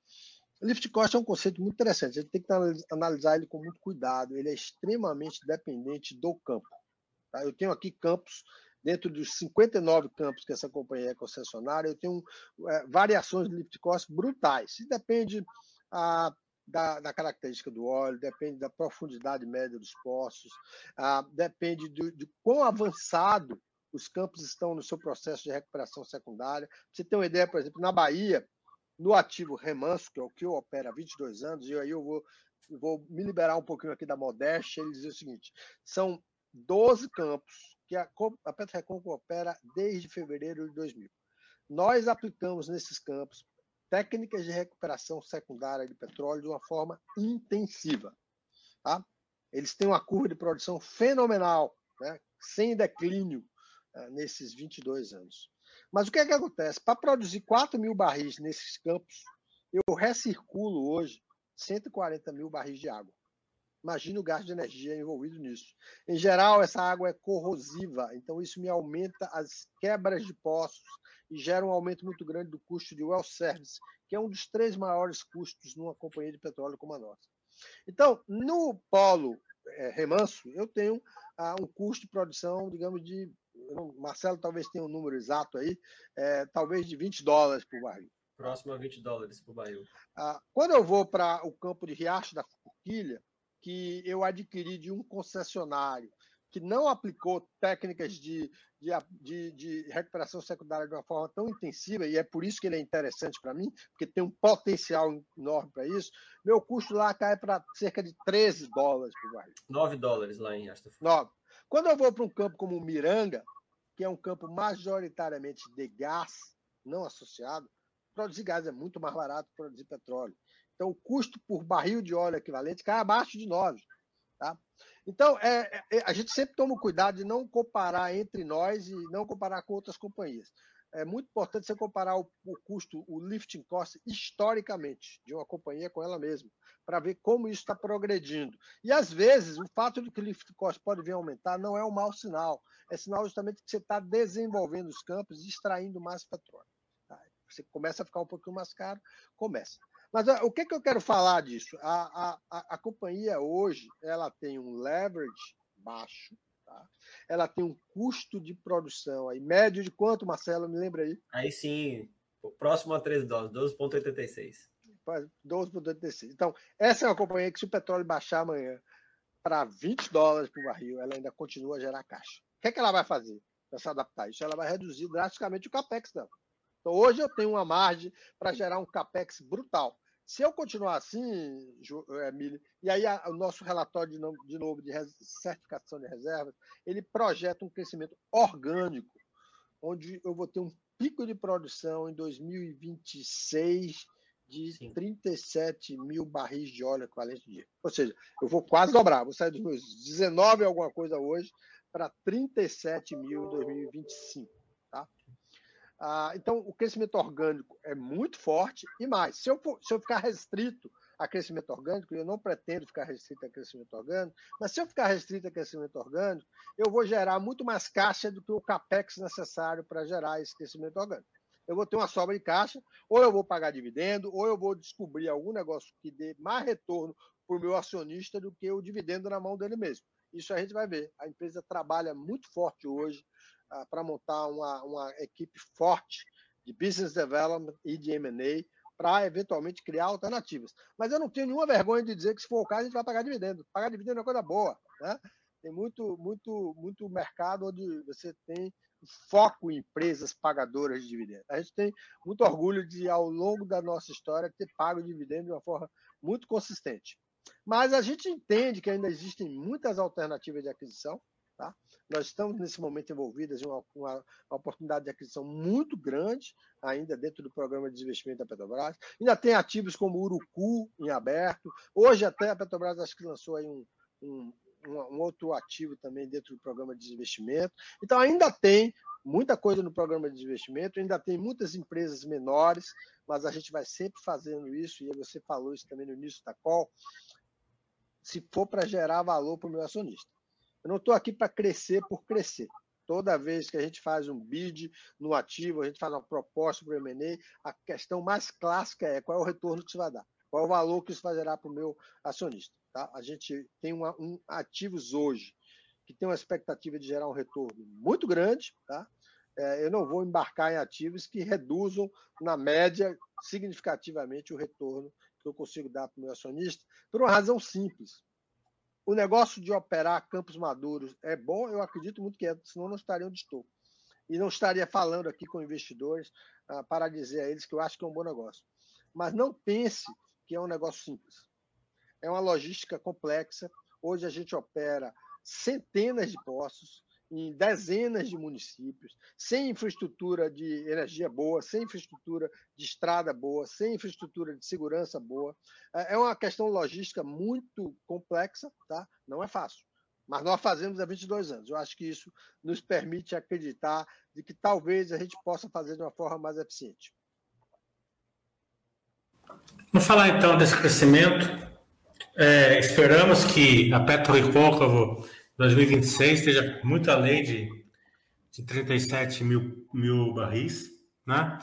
Lift cost é um conceito muito interessante, a gente tem que analisar ele com muito cuidado, ele é extremamente dependente do campo. Tá? Eu tenho aqui campos dentro dos 59 campos que essa companhia é concessionária, eu tenho é, variações de lift cost brutais. Isso depende a, da, da, característica do óleo, depende da profundidade média dos poços, a, depende de, de quão avançado os campos estão no seu processo de recuperação secundária. Pra você ter uma ideia, por exemplo, na Bahia, no ativo Remanso, que é o que eu opero há 22 anos, e aí eu vou, vou me liberar um pouquinho aqui da modéstia e dizer o seguinte: são 12 campos que a, a Petrocom opera desde fevereiro de 2000. Nós aplicamos nesses campos técnicas de recuperação secundária de petróleo de uma forma intensiva. Tá? Eles têm uma curva de produção fenomenal, né? sem declínio uh, nesses 22 anos. Mas o que é que acontece? Para produzir 4 mil barris nesses campos, eu recirculo hoje 140 mil barris de água. Imagina o gasto de energia envolvido nisso. Em geral, essa água é corrosiva, então isso me aumenta as quebras de poços e gera um aumento muito grande do custo de well service, que é um dos três maiores custos numa companhia de petróleo como a nossa. Então, no polo é, remanso, eu tenho ah, um custo de produção, digamos, de. Marcelo talvez tenha um número exato aí, é, talvez de 20 dólares por barril. Próximo a 20 dólares por barril. Ah, quando eu vou para o campo de Riacho da Forquilha, que eu adquiri de um concessionário que não aplicou técnicas de, de, de, de, recuperação secundária de uma forma tão intensiva, e é por isso que ele é interessante para mim, porque tem um potencial enorme para isso, meu custo lá cai para cerca de 13 dólares por barril. 9 dólares lá em Rastafari. 9. Quando eu vou para um campo como o Miranga, que é um campo majoritariamente de gás, não associado, produzir gás é muito mais barato que produzir petróleo. Então, o custo por barril de óleo equivalente cai abaixo de 9. Tá? Então, é, é, a gente sempre toma cuidado de não comparar entre nós e não comparar com outras companhias. É muito importante você comparar o, o custo, o lifting cost, historicamente, de uma companhia com ela mesma, para ver como isso está progredindo. E, às vezes, o fato de que o lifting cost pode vir a aumentar não é um mau sinal. É sinal justamente que você está desenvolvendo os campos e extraindo mais petróleo. Tá? Você começa a ficar um pouquinho mais caro, começa. Mas o que, que eu quero falar disso? A, a, a companhia hoje ela tem um leverage baixo, tá? ela tem um custo de produção aí, médio de quanto, Marcelo? Me lembra aí? Aí sim, próximo a 13 dólares, 12,86. 12,86. Então, essa é uma companhia que, se o petróleo baixar amanhã para 20 dólares por barril, ela ainda continua a gerar caixa. O que, é que ela vai fazer para se adaptar a isso? Ela vai reduzir drasticamente o capex dela. Então, hoje eu tenho uma margem para gerar um capex brutal. Se eu continuar assim, Emílio, e aí a, o nosso relatório de, novo de, novo de certificação de reservas, ele projeta um crescimento orgânico, onde eu vou ter um pico de produção em 2026 de Sim. 37 mil barris de óleo equivalente dia. Ou seja, eu vou quase dobrar, vou sair dos meus 19 alguma coisa hoje para 37 mil em 2025. Ah, então, o crescimento orgânico é muito forte e mais. Se eu, for, se eu ficar restrito a crescimento orgânico, e eu não pretendo ficar restrito a crescimento orgânico, mas se eu ficar restrito a crescimento orgânico, eu vou gerar muito mais caixa do que o capex necessário para gerar esse crescimento orgânico. Eu vou ter uma sobra de caixa, ou eu vou pagar dividendo, ou eu vou descobrir algum negócio que dê mais retorno para o meu acionista do que o dividendo na mão dele mesmo. Isso a gente vai ver. A empresa trabalha muito forte hoje para montar uma, uma equipe forte de business development e de M&A para eventualmente criar alternativas. Mas eu não tenho nenhuma vergonha de dizer que se for o caso a gente vai pagar dividendo. Pagar dividendo é uma coisa boa, né? Tem muito, muito, muito mercado onde você tem foco em empresas pagadoras de dividendos. A gente tem muito orgulho de, ao longo da nossa história, ter pago dividendo de uma forma muito consistente. Mas a gente entende que ainda existem muitas alternativas de aquisição. Tá? Nós estamos, nesse momento, envolvidos em uma, uma, uma, oportunidade de aquisição muito grande, ainda dentro do programa de desinvestimento da Petrobras. Ainda tem ativos como Urucu em aberto. Hoje, até a Petrobras acho que lançou aí um, um, um outro ativo também dentro do programa de desinvestimento. Então, ainda tem muita coisa no programa de desinvestimento, ainda tem muitas empresas menores, mas a gente vai sempre fazendo isso, e você falou isso também no início da call, se for para gerar valor para o meu acionista. Eu não estou aqui para crescer por crescer. Toda vez que a gente faz um bid no ativo, a gente faz uma proposta para o M&A, a questão mais clássica é qual é o retorno que isso vai dar, qual é o valor que isso vai gerar para o meu acionista. Tá? A gente tem uma, um ativos hoje que tem uma expectativa de gerar um retorno muito grande, tá? É, eu não vou embarcar em ativos que reduzam, na média, significativamente o retorno que eu consigo dar para o meu acionista, por uma razão simples. O negócio de operar campos maduros é bom, eu acredito muito que é, senão não estaria onde estou. E não estaria falando aqui com investidores ah, para dizer a eles que eu acho que é um bom negócio. Mas não pense que é um negócio simples. É uma logística complexa. Hoje a gente opera centenas de poços, em dezenas de municípios, sem infraestrutura de energia boa, sem infraestrutura de estrada boa, sem infraestrutura de segurança boa. É, é uma questão logística muito complexa, tá? Não é fácil. Mas nós fazemos há 22 anos. Eu acho que isso nos permite acreditar de que talvez a gente possa fazer de uma forma mais eficiente. Vamos falar então desse crescimento. É, esperamos que a Petro Recôncavo 2026 esteja muito além de, de 37 mil, mil barris, né?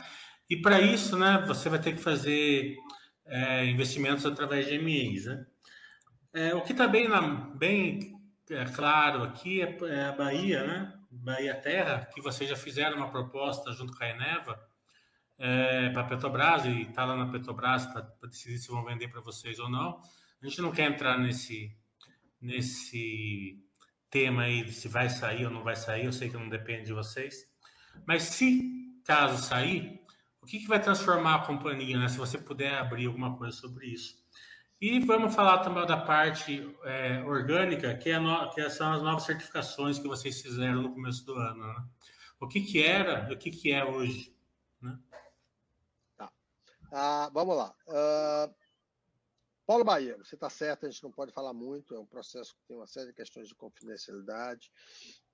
E para isso, né, você vai ter que fazer é, investimentos através de MEIs, né? É, o que está bem, na, bem é, claro aqui é, é, a Bahia, né? Bahia Terra, que vocês já fizeram uma proposta junto com a Eneva é, para a Petrobras e está lá na Petrobras para decidir se vão vender para vocês ou não. A gente não quer entrar nesse, nesse tema aí de se vai sair ou não vai sair, eu sei que não depende de vocês. Mas se caso sair, o que, que vai transformar a companhia, né? Se você puder abrir alguma coisa sobre isso. E vamos falar também da parte é, orgânica, que, é no, que, são as novas certificações que vocês fizeram no começo do ano. Né? O que, que era e o que, que é hoje? Né? Tá. Ah, vamos lá. Uh, Paulo Bahia, você está certo, a gente não pode falar muito, é um processo que tem uma série de questões de confidencialidade.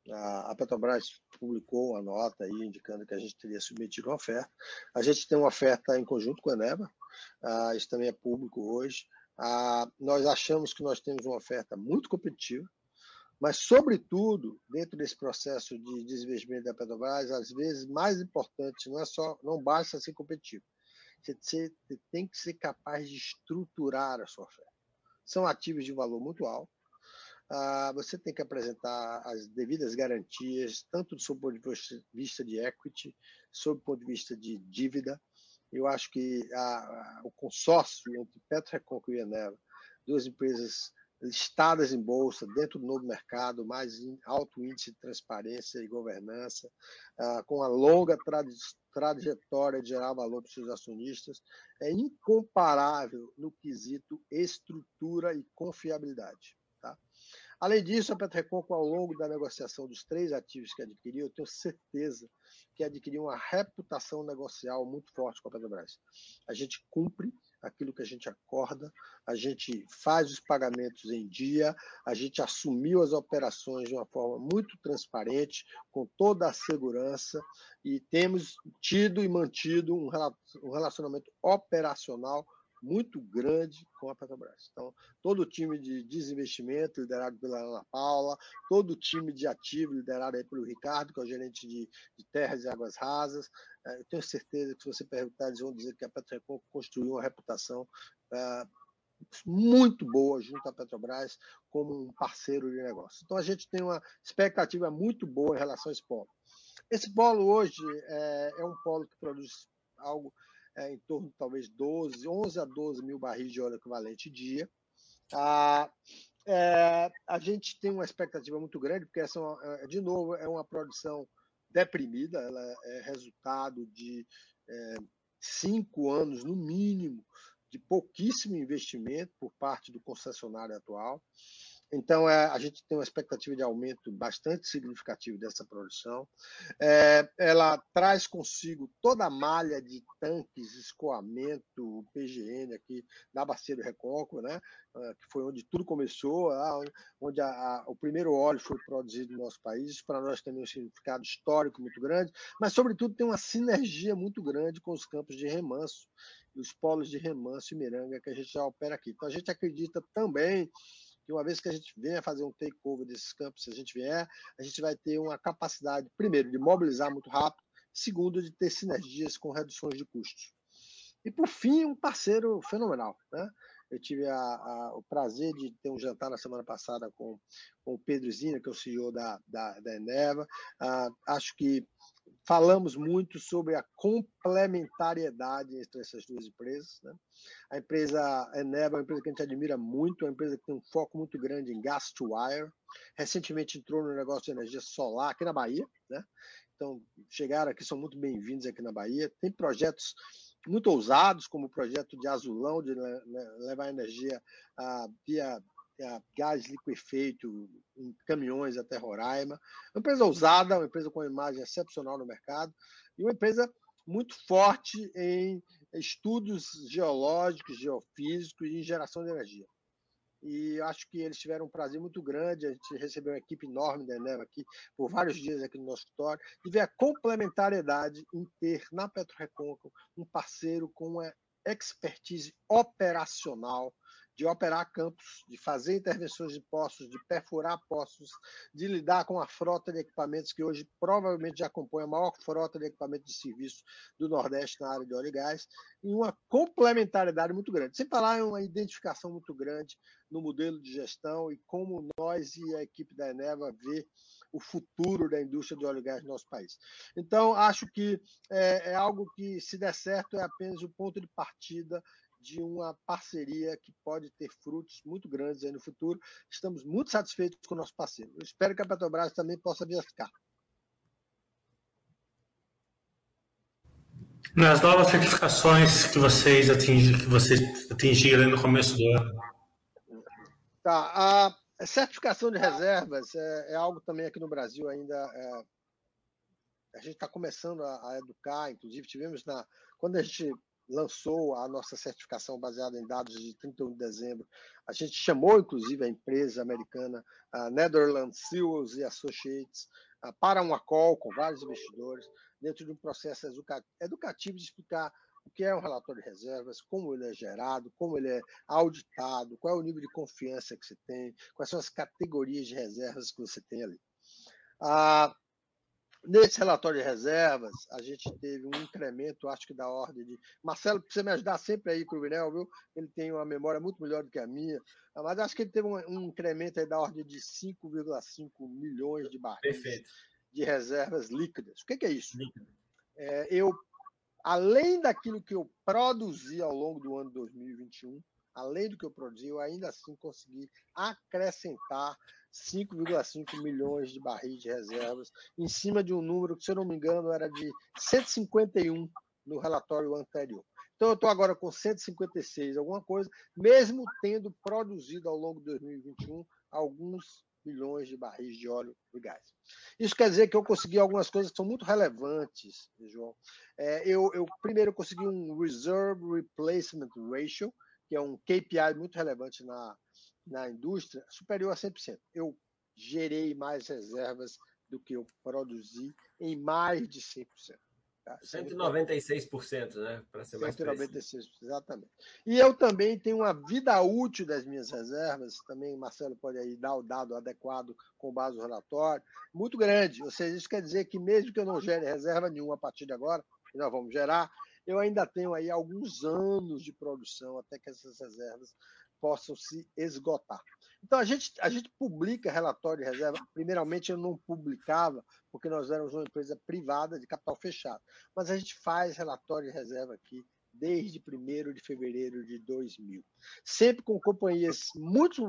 A Petrobras publicou uma nota aí indicando que a gente teria submetido uma oferta. A gente tem uma oferta em conjunto com a Eneva, uh, isso também é público hoje. Ah, nós achamos que nós temos uma oferta muito competitiva, mas, sobretudo, dentro desse processo de desinvestimento da Petrobras, às vezes mais importante não é só, não basta ser competitivo. Você tem que ser capaz de estruturar a sua oferta. São ativos de valor muito alto. Ah, você tem que apresentar as devidas garantias, tanto do seu ponto de vista de equity, sob o ponto de vista de dívida, eu acho que a, a, o consórcio entre Petrorecôncavo e Eneva, duas empresas listadas em bolsa, dentro do novo mercado, mais alto índice de transparência e governança, uh, com a longa trajetória de gerar valor para os seus acionistas, é incomparável no quesito estrutura e confiabilidade. Tá? Além disso, a Petrecôncavo, ao longo da negociação dos três ativos que adquiriu, eu tenho certeza que adquiriu uma reputação negocial muito forte com a Petrobras. A gente cumpre aquilo que a gente acorda, a gente faz os pagamentos em dia, a gente assumiu as operações de uma forma muito transparente, com toda a segurança, e temos tido e mantido um relacionamento operacional muito grande com a Petrobras. Então, todo o time de desinvestimento, liderado pela Ana Paula, todo o time de ativo, liderado aí pelo Ricardo, que é o gerente de, de terras e águas rasas. É, eu tenho certeza que se você perguntar, eles vão dizer que a Petrocom construiu uma reputação é, muito boa junto à Petrobras como um parceiro de negócio. Então, a gente tem uma expectativa muito boa em relação a esse polo. Esse polo hoje é, é um polo que produz algo é, em torno talvez 12, 11 a 12 mil barris de óleo equivalente dia. Ah, é, a gente tem uma expectativa muito grande, porque essa, é, de novo, é uma produção deprimida, ela é resultado de é, cinco anos, no mínimo, de pouquíssimo investimento por parte do concessionário atual. Então, é, a gente tem uma expectativa de aumento bastante significativo dessa produção. É, ela traz consigo toda a malha de tanques, escoamento, PGN aqui da Bacia do Recôncavo, né? É, que foi onde tudo começou, onde a, a, o primeiro óleo foi produzido no nosso país. Para nós tem um significado histórico muito grande, mas, sobretudo, tem uma sinergia muito grande com os campos de remanso os polos de remanso e miranga que a gente já opera aqui. Então, a gente acredita também que uma vez que a gente venha fazer um takeover desses campos, se a gente vier, a gente vai ter uma capacidade, primeiro, de mobilizar muito rápido, segundo, de ter sinergias com reduções de custos. E, por fim, um parceiro fenomenal. Né? Eu tive a, a, o prazer de ter um jantar na semana passada com, com o Pedro Zina, que é o CEO da, da, da Eneva. Uh, acho que falamos muito sobre a complementariedade entre essas duas empresas. Né? A empresa Eneva é uma empresa que a gente admira muito, é uma empresa que tem um foco muito grande em gas to wire. Recentemente entrou no negócio de energia solar aqui na Bahia. Né? Então, chegaram aqui, são muito bem-vindos aqui na Bahia. Tem projetos muito ousados, como o projeto de Azulão, de levar energia ah, via gás liquefeito em caminhões até Roraima. Uma empresa ousada, uma empresa com uma imagem excepcional no mercado e uma empresa muito forte em estudos geológicos, geofísicos e em geração de energia. E acho que eles tiveram um prazer muito grande. A gente recebeu uma equipe enorme da Eneva aqui por vários dias aqui no nosso escritório e ver a complementariedade em ter na Petro Recôncavo um parceiro com uma expertise operacional de operar campos, de fazer intervenções de poços, de perfurar poços, de lidar com a frota de equipamentos que hoje provavelmente já compõe a maior frota de equipamentos de serviço do Nordeste na área de óleo e gás, e uma complementariedade muito grande. Sem falar em uma identificação muito grande no modelo de gestão e como nós e a equipe da Eneva vê o futuro da indústria de óleo e gás no nosso país. Então, acho que é, é algo que, se der certo, é apenas o ponto de partida de uma parceria que pode ter frutos muito grandes aí no futuro. Estamos muito satisfeitos com o nosso parceiro. Eu espero que a Petrobras também possa vir a ficar. Nas novas certificações que vocês, atingi, que vocês atingiram no começo do ano. Tá, a certificação de reservas é, é algo também aqui no Brasil ainda. É, a gente está começando a, a, educar, inclusive tivemos na. Quando a gente lançou a nossa certificação baseada em dados de 31 de dezembro. A gente chamou, inclusive, a empresa americana a Netherlands Sewells e Associates para uma call com vários investidores, dentro de um processo educativo de explicar o que é um relatório de reservas, como ele é gerado, como ele é auditado, qual é o nível de confiança que você tem, quais são as categorias de reservas que você tem ali. Ah, Nesse relatório de reservas, a gente teve um incremento, acho que da ordem de. Marcelo, precisa me ajudar sempre aí, Cruvinel, viu? Ele tem uma memória muito melhor do que a minha, mas acho que ele teve um, incremento aí da ordem de 5,5 milhões de barris Perfeito. de reservas líquidas. O que, que é isso? É, eu, além daquilo que eu produzi ao longo do ano 2021, além do que eu produzi, eu ainda assim consegui acrescentar 5,5 milhões de barris de reservas, em cima de um número que, se eu não me engano, era de 151 no relatório anterior. Então, eu estou agora com 156, alguma coisa, mesmo tendo produzido ao longo de 2021 alguns milhões de barris de óleo e gás. Isso quer dizer que eu consegui algumas coisas que são muito relevantes, João. É, eu, eu primeiro consegui um Reserve Replacement Ratio, que é um KPI muito relevante na, na indústria, superior a 100%. Eu gerei mais reservas do que eu produzi em mais de 100%. Tá? 196%, né? Para ser mais 196%, exatamente. E eu também tenho uma vida útil das minhas reservas, também Marcelo pode aí dar o dado adequado com base no relatório, muito grande. Ou seja, isso quer dizer que mesmo que eu não gere reserva nenhuma a partir de agora, e nós vamos gerar, eu ainda tenho aí alguns anos de produção até que essas reservas possam se esgotar. Então, a gente, a gente publica relatório de reserva. Primeiramente, eu não publicava, porque nós éramos uma empresa privada de capital fechado. Mas a gente faz relatório de reserva aqui desde 1 de fevereiro de 2000. Sempre com companhias muito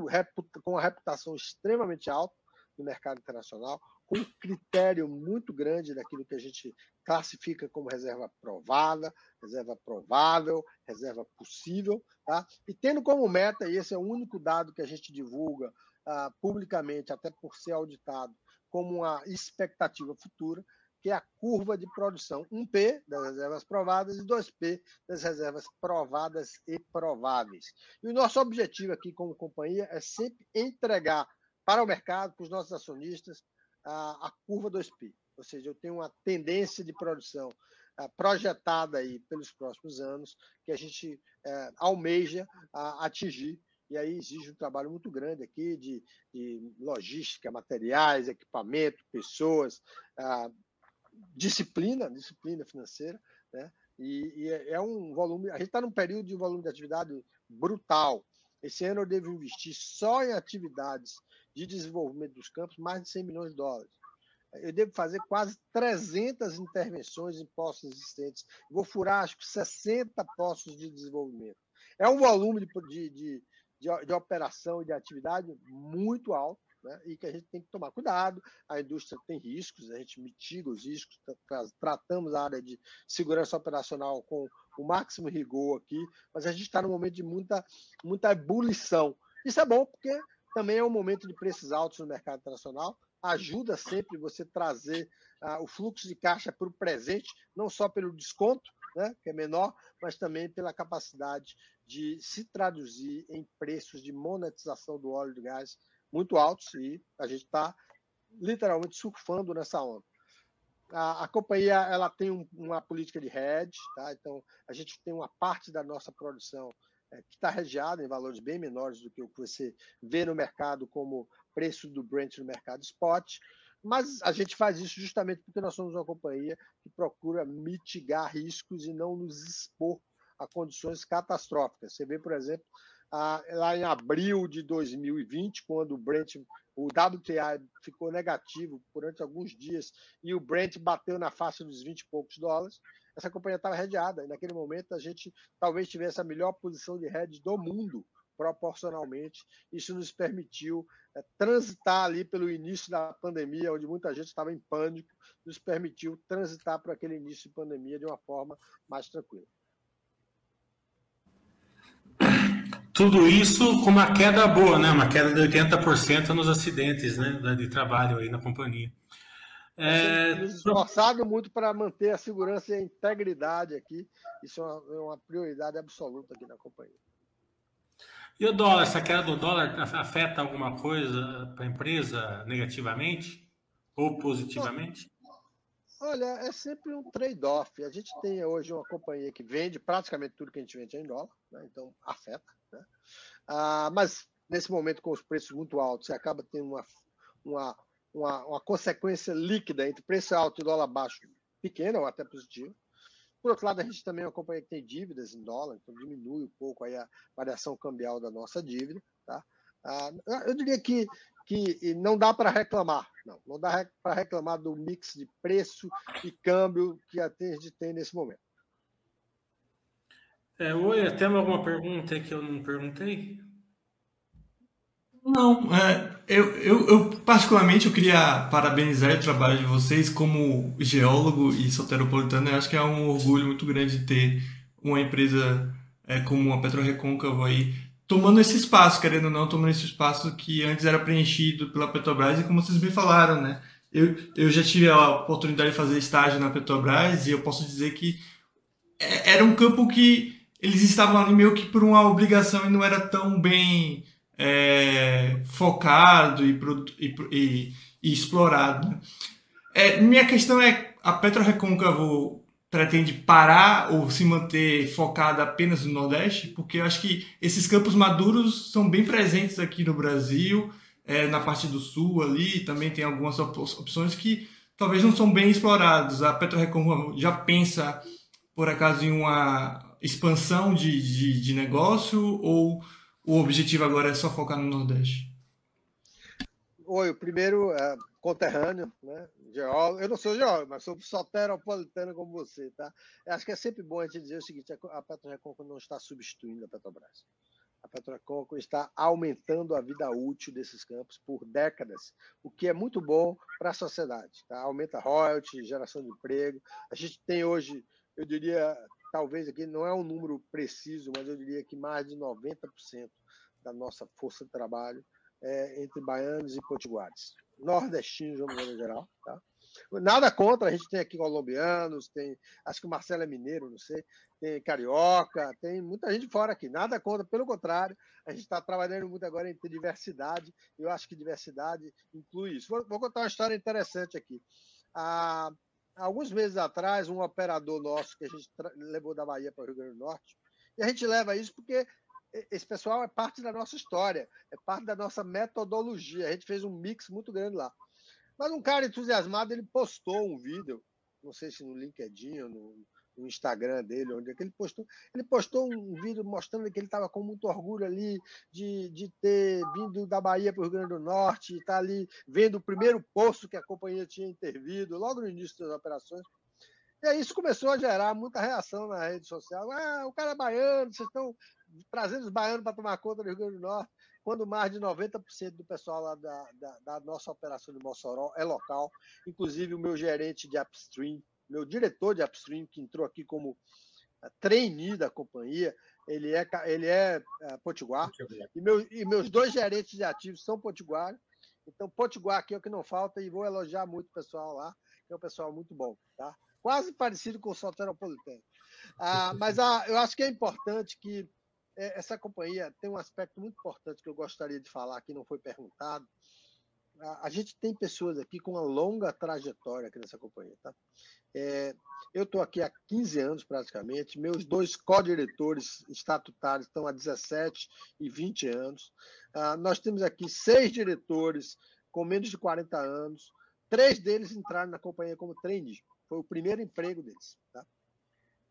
com uma reputação extremamente alta no mercado internacional, com um critério muito grande daquilo que a gente classifica como reserva provada, reserva provável, reserva possível, tá? e tendo como meta, e esse é o único dado que a gente divulga uh, publicamente, até por ser auditado, como uma expectativa futura, que é a curva de produção, 1P das reservas provadas e 2P das reservas provadas e prováveis. E o nosso objetivo aqui como companhia é sempre entregar para o mercado, para os nossos acionistas, a, a curva 2P. Ou seja, eu tenho uma tendência de produção uh, projetada aí pelos próximos anos que a gente uh, almeja atingir. E aí exige um trabalho muito grande aqui de, de logística, materiais, equipamento, pessoas, disciplina, disciplina financeira, né? E, e, é um volume. A gente está num período de volume de atividade brutal. Esse ano eu devo investir só em atividades de desenvolvimento dos campos mais de 100 milhões de dólares. Eu devo fazer quase 300 intervenções em postos existentes. Vou furar, acho que 60 postos de desenvolvimento. É um volume de, de, de, de operação e de atividade muito alto né? e que a gente tem que tomar cuidado. A indústria tem riscos, a gente mitiga os riscos, tratamos a área de segurança operacional com o máximo rigor aqui, mas a gente está num momento de muita, muita ebulição. Isso é bom porque também é um momento de preços altos no mercado internacional, ajuda sempre você trazer uh, o fluxo de caixa para o presente, não só pelo desconto, né, que é menor, mas também pela capacidade de se traduzir em preços de monetização do óleo e do gás muito altos e a gente está literalmente surfando nessa onda. a, a, companhia ela tem um, uma política de hedge, tá? então a gente tem uma parte da nossa produção é, que está regiada em valores bem menores do que o que você vê no mercado como preço do Brent no mercado spot, mas a gente faz isso justamente porque nós somos uma companhia que procura mitigar riscos e não nos expor a condições catastróficas. Você vê, por exemplo, lá em abril de 2020, quando o Brent, o WTI ficou negativo durante alguns dias e o Brent bateu na faixa dos 20 e poucos dólares, essa companhia estava redeada. E naquele momento a gente talvez tivesse a melhor posição de hedge do mundo, proporcionalmente. Isso nos permitiu é, transitar ali pelo início da pandemia, onde muita gente estava em pânico, nos permitiu transitar para aquele início de pandemia de uma forma mais tranquila. Tudo isso com uma queda boa, né? Uma queda de 80% nos acidentes né? de trabalho aí na companhia. É... Esforçado muito para manter a segurança e a integridade aqui. Isso é uma, é uma prioridade absoluta aqui na companhia. E o dólar, essa queda do dólar afeta alguma coisa para a empresa negativamente ou positivamente? Olha, é sempre um trade-off. A gente tem hoje uma companhia que vende praticamente tudo que a gente vende em dólar, né? então afeta. Né? Ah, mas nesse momento, com os preços muito altos, você acaba tendo uma, uma, uma, uma consequência líquida entre preço alto e dólar baixo pequena ou até positivo. Por outro lado, a gente também é uma companhia que tem dívidas em dólar, então diminui um pouco aí a variação cambial da nossa dívida. Tá? Ah, eu diria que, que não dá para reclamar, não, não dá para reclamar do mix de preço e câmbio que a gente tem nesse momento. É, oi, tem alguma pergunta que eu não perguntei? Não, é, eu, eu, eu, particularmente eu queria parabenizar o trabalho de vocês como geólogo e soteropolitano. Eu acho que é um orgulho muito grande ter uma empresa é, como a Petrorecôncavo aí tomando esse espaço, querendo ou não, tomando esse espaço que antes era preenchido pela Petrobras e como vocês bem falaram, né? Eu, eu já tive a oportunidade de fazer estágio na Petrobras e eu posso dizer que é, era um campo que eles estavam ali meio que por uma obrigação e não era tão bem é, focado e, e, e, explorado. Né? É, minha questão é, a Petro Recôncavo pretende parar ou se manter focada apenas no Nordeste? Porque eu acho que esses campos maduros são bem presentes aqui no Brasil, é, na parte do Sul ali, também tem algumas opções que talvez não são bem exploradas. A Petro Recôncavo já pensa, por acaso, em uma expansão de, de, de negócio ou o objetivo agora é só focar no Nordeste? Oi, o primeiro é conterrâneo, né? Geólogo. Eu não sou geólogo, mas sou soteropolitano como você, tá? Eu acho que é sempre bom a gente dizer o seguinte: a Petroreconco não está substituindo a Petrobras. A Petroreconco está aumentando a vida útil desses campos por décadas, o que é muito bom para a sociedade. Tá? Aumenta royalties, geração de emprego. A gente tem hoje, eu diria, talvez aqui não é um número preciso, mas eu diria que mais de 90% da nossa força de trabalho é entre baianos e potiguares. Nordestinos, de uma maneira geral. Tá? Nada contra, a gente tem aqui colombianos, tem, acho que o Marcelo é mineiro, não sei, tem carioca, tem muita gente fora aqui. Nada contra, pelo contrário, a gente está trabalhando muito agora em diversidade, eu acho que diversidade inclui isso. Vou, vou contar uma história interessante aqui. Ah, alguns meses atrás, um operador nosso que a gente levou da Bahia para o Rio Grande do Norte, e a gente leva isso porque esse pessoal é parte da nossa história, é parte da nossa metodologia. A gente fez um mix muito grande lá. Mas um cara entusiasmado, ele postou um vídeo, não sei se no LinkedIn ou no, no Instagram dele, onde é que ele postou. Ele postou um vídeo mostrando que ele estava com muito orgulho ali de, de ter vindo da Bahia para o Rio Grande do Norte, e estar tá ali vendo o primeiro poço que a companhia tinha intervido, logo no início das operações. E aí isso começou a gerar muita reação na rede social. Ah, o cara é baiano, vocês estão trazendo os baianos para tomar conta do Rio Grande do Norte, quando mais de 90% do pessoal lá da, da, da, nossa operação de Mossoró é local, inclusive o meu gerente de upstream, meu diretor de upstream, que entrou aqui como eh, trainee da companhia, ele é, ele é, é potiguar, e, meu, e meus dois gerentes de ativos são potiguares, então potiguar aqui é o que não falta, e vou elogiar muito o pessoal lá, que é um pessoal muito bom, tá? Quase parecido com o Soteropolitano. Ah, mas ah, eu acho que é importante que é, essa companhia tem um aspecto muito importante que eu gostaria de falar que não foi perguntado. A, a, gente tem pessoas aqui com uma longa trajetória aqui nessa companhia, tá? É, eu estou aqui há 15 anos praticamente, meus dois co-diretores estatutários estão há 17 e 20 anos. Ah, nós temos aqui seis diretores com menos de 40 anos, três deles entraram na companhia como trainee, foi o primeiro emprego deles, tá?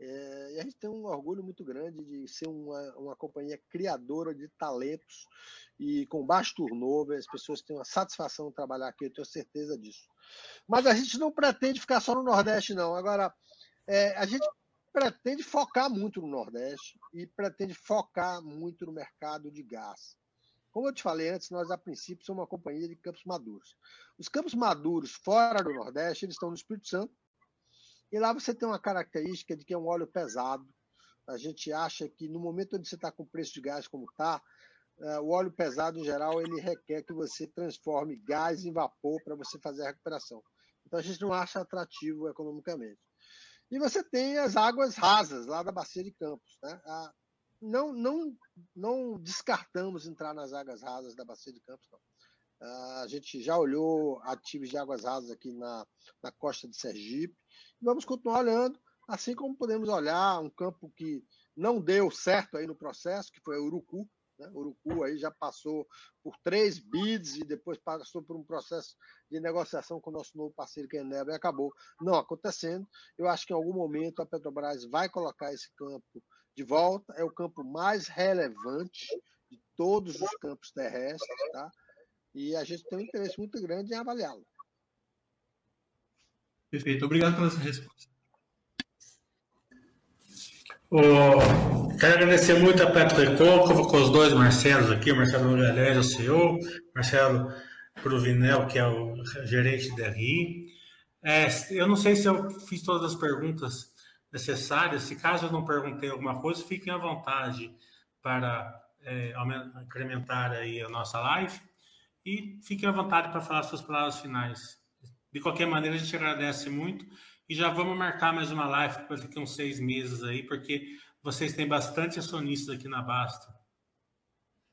É, e a gente tem um orgulho muito grande de ser uma, uma companhia criadora de talentos e com baixo turnover, as pessoas têm uma satisfação de trabalhar aqui, eu tenho certeza disso. Mas a gente não pretende ficar só no Nordeste, não. Agora, é, a gente pretende focar muito no Nordeste e pretende focar muito no mercado de gás. Como eu te falei antes, nós a princípio somos uma companhia de campos maduros. Os campos maduros fora do Nordeste, eles estão no Espírito Santo, e lá você tem uma característica de que é um óleo pesado. A gente acha que no momento onde você está com o preço de gás como está, é, o óleo pesado, em geral, ele requer que você transforme gás em vapor para você fazer a recuperação. Então, a gente não acha atrativo economicamente. E você tem as águas rasas lá da Bacia de Campos. Né? Não, não, não descartamos entrar nas águas rasas da Bacia de Campos, não. A gente já olhou ativos de águas rasas aqui na, na costa de Sergipe. Vamos continuar olhando, assim como podemos olhar um campo que não deu certo aí no processo, que foi o Urucu. Né? O Urucu aí já passou por três bids e depois passou por um processo de negociação com o nosso novo parceiro, que é Enebra, e acabou não acontecendo. Eu acho que em algum momento a Petrobras vai colocar esse campo de volta. É o campo mais relevante de todos os campos terrestres, tá? E a gente tem um interesse muito grande em avaliá-lo. Perfeito, obrigado pela sua resposta. Oh, quero agradecer muito a Petro Recôncavo com os dois Marcelos aqui, o Marcelo Magalhães, o CEO, Marcelo Provinel, que é o gerente da RI. É, eu não sei se eu fiz todas as perguntas necessárias, se caso eu não perguntei alguma coisa, fiquem à vontade para é, incrementar aí a nossa live e fiquem à vontade para falar suas palavras finais. De qualquer maneira, a gente agradece muito e já vamos marcar mais uma live para daqui uns seis meses aí, porque vocês têm bastante acionistas aqui na Basta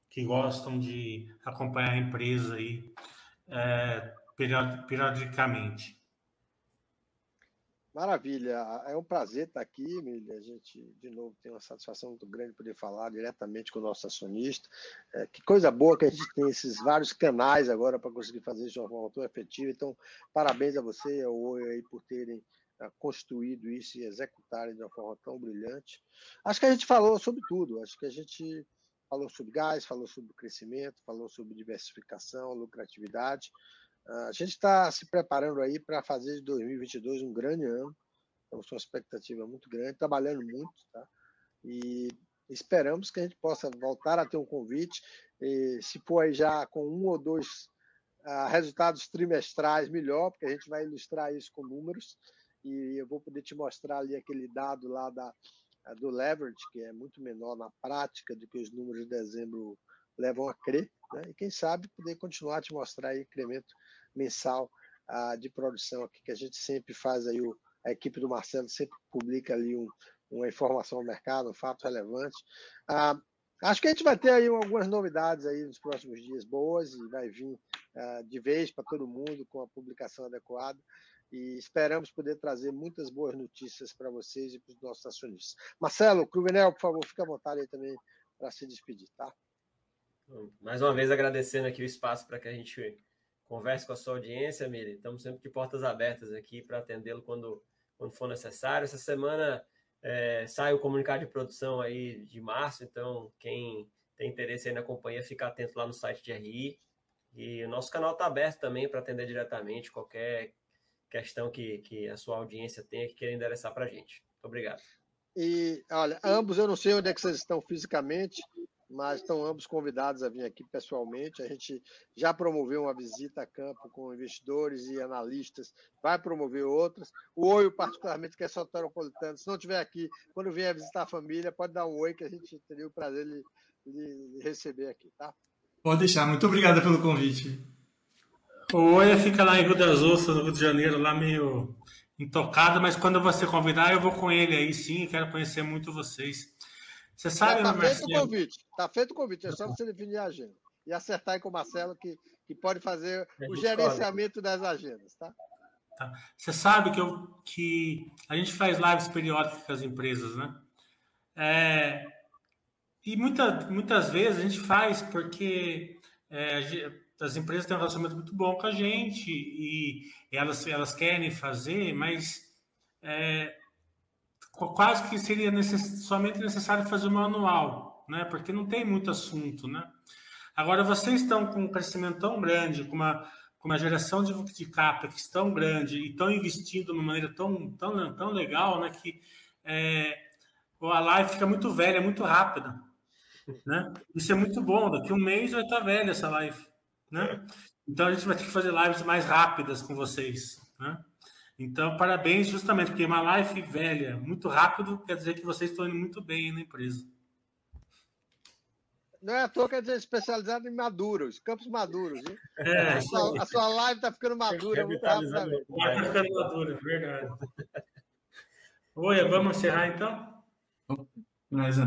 que gostam de acompanhar a empresa aí é, periodicamente. Maravilha, é um prazer estar aqui. A gente, de novo, tem uma satisfação muito grande poder falar diretamente com o nosso acionista. É, que coisa boa que a gente tem esses vários canais agora para conseguir fazer isso de uma forma tão efetiva. Então, parabéns a você e ao Oi aí por terem uh, construído isso e executarem de uma forma tão brilhante. Acho que a gente falou sobre tudo. Acho que a gente falou sobre gás, falou sobre crescimento, falou sobre diversificação, lucratividade. A gente está se preparando aí para fazer de 2022 um grande ano. Estamos com uma expectativa muito grande, trabalhando muito, tá? E esperamos que a gente possa voltar a ter um convite. E, se for aí já com um ou dois uh, resultados trimestrais, melhor, porque a gente vai ilustrar isso com números. E eu vou poder te mostrar ali aquele dado lá da, do leverage, que é muito menor na prática do que os números de dezembro levam a crer, né? e quem sabe poder continuar a te mostrar aí incremento mensal uh, de produção aqui, que a gente sempre faz aí, o, a equipe do Marcelo sempre publica ali um, uma informação ao mercado, um fato relevante. Uh, acho que a gente vai ter aí algumas novidades aí nos próximos dias boas e vai vir uh, de vez para todo mundo com a publicação adequada e esperamos poder trazer muitas boas notícias para vocês e para os nossos acionistas. Marcelo, Cruvinel, por favor, fique à vontade aí também para se despedir, tá? Mais uma vez agradecendo aqui o espaço para que a gente converse com a sua audiência, Miri. Estamos sempre de portas abertas aqui para atendê-lo quando, quando for necessário. Essa semana é, sai o comunicado de produção aí de março, então quem tem interesse aí na companhia, fica atento lá no site de RI. E o nosso canal está aberto também para atender diretamente qualquer questão que, que a sua audiência tenha que queira endereçar para a gente. Muito obrigado. E, olha, ambos eu não sei onde é que vocês estão fisicamente, mas estão ambos convidados a vir aqui pessoalmente. A gente já promoveu uma visita a campo com investidores e analistas, vai promover outras. O Oi, particularmente, que é soteropolitano, se não estiver aqui, quando vier visitar a família, pode dar um oi que a gente teria o prazer de, de receber aqui, tá? Pode deixar. Muito obrigado pelo convite. O Oi fica lá em Rio das Ostras, no Rio de Janeiro, lá meio intocado, mas quando você convidar, eu vou com ele aí sim, quero conhecer muito vocês. Você sabe, Está feito o convite. Está feito o convite, é só você definir a agenda. e acertar aí com o Marcelo, que, que pode fazer o gerenciamento das agendas, tá? tá? Você sabe que, eu, que a gente faz lives periódicas com as empresas, né? É, e muita, muitas vezes a gente faz porque é, as empresas têm um relacionamento muito bom com a gente e, elas, elas querem fazer, mas é, quase que seria necess, somente necessário fazer uma anual, né? Porque não tem muito assunto, né? Agora, vocês estão com um crescimento tão grande, com uma, com uma geração de, de CAPEX tão grande e estão investindo de uma maneira tão, tão, tão legal, né? Que é, a live fica muito velha, muito rápida. Né? Isso é muito bom. Daqui um mês vai estar velha essa live. Né? Então a gente vai ter que fazer lives mais rápidas com vocês. Né? Então, parabéns, justamente, porque uma live velha, muito rápido, quer dizer que vocês estão indo muito bem na empresa. Não é à toa, quer dizer, especializado em maduros, campos maduros. Hein? É, a, sua, a sua live está ficando madura muito rapidamente. Está ficando madura, verdade. Oi, vamos encerrar então? Mas,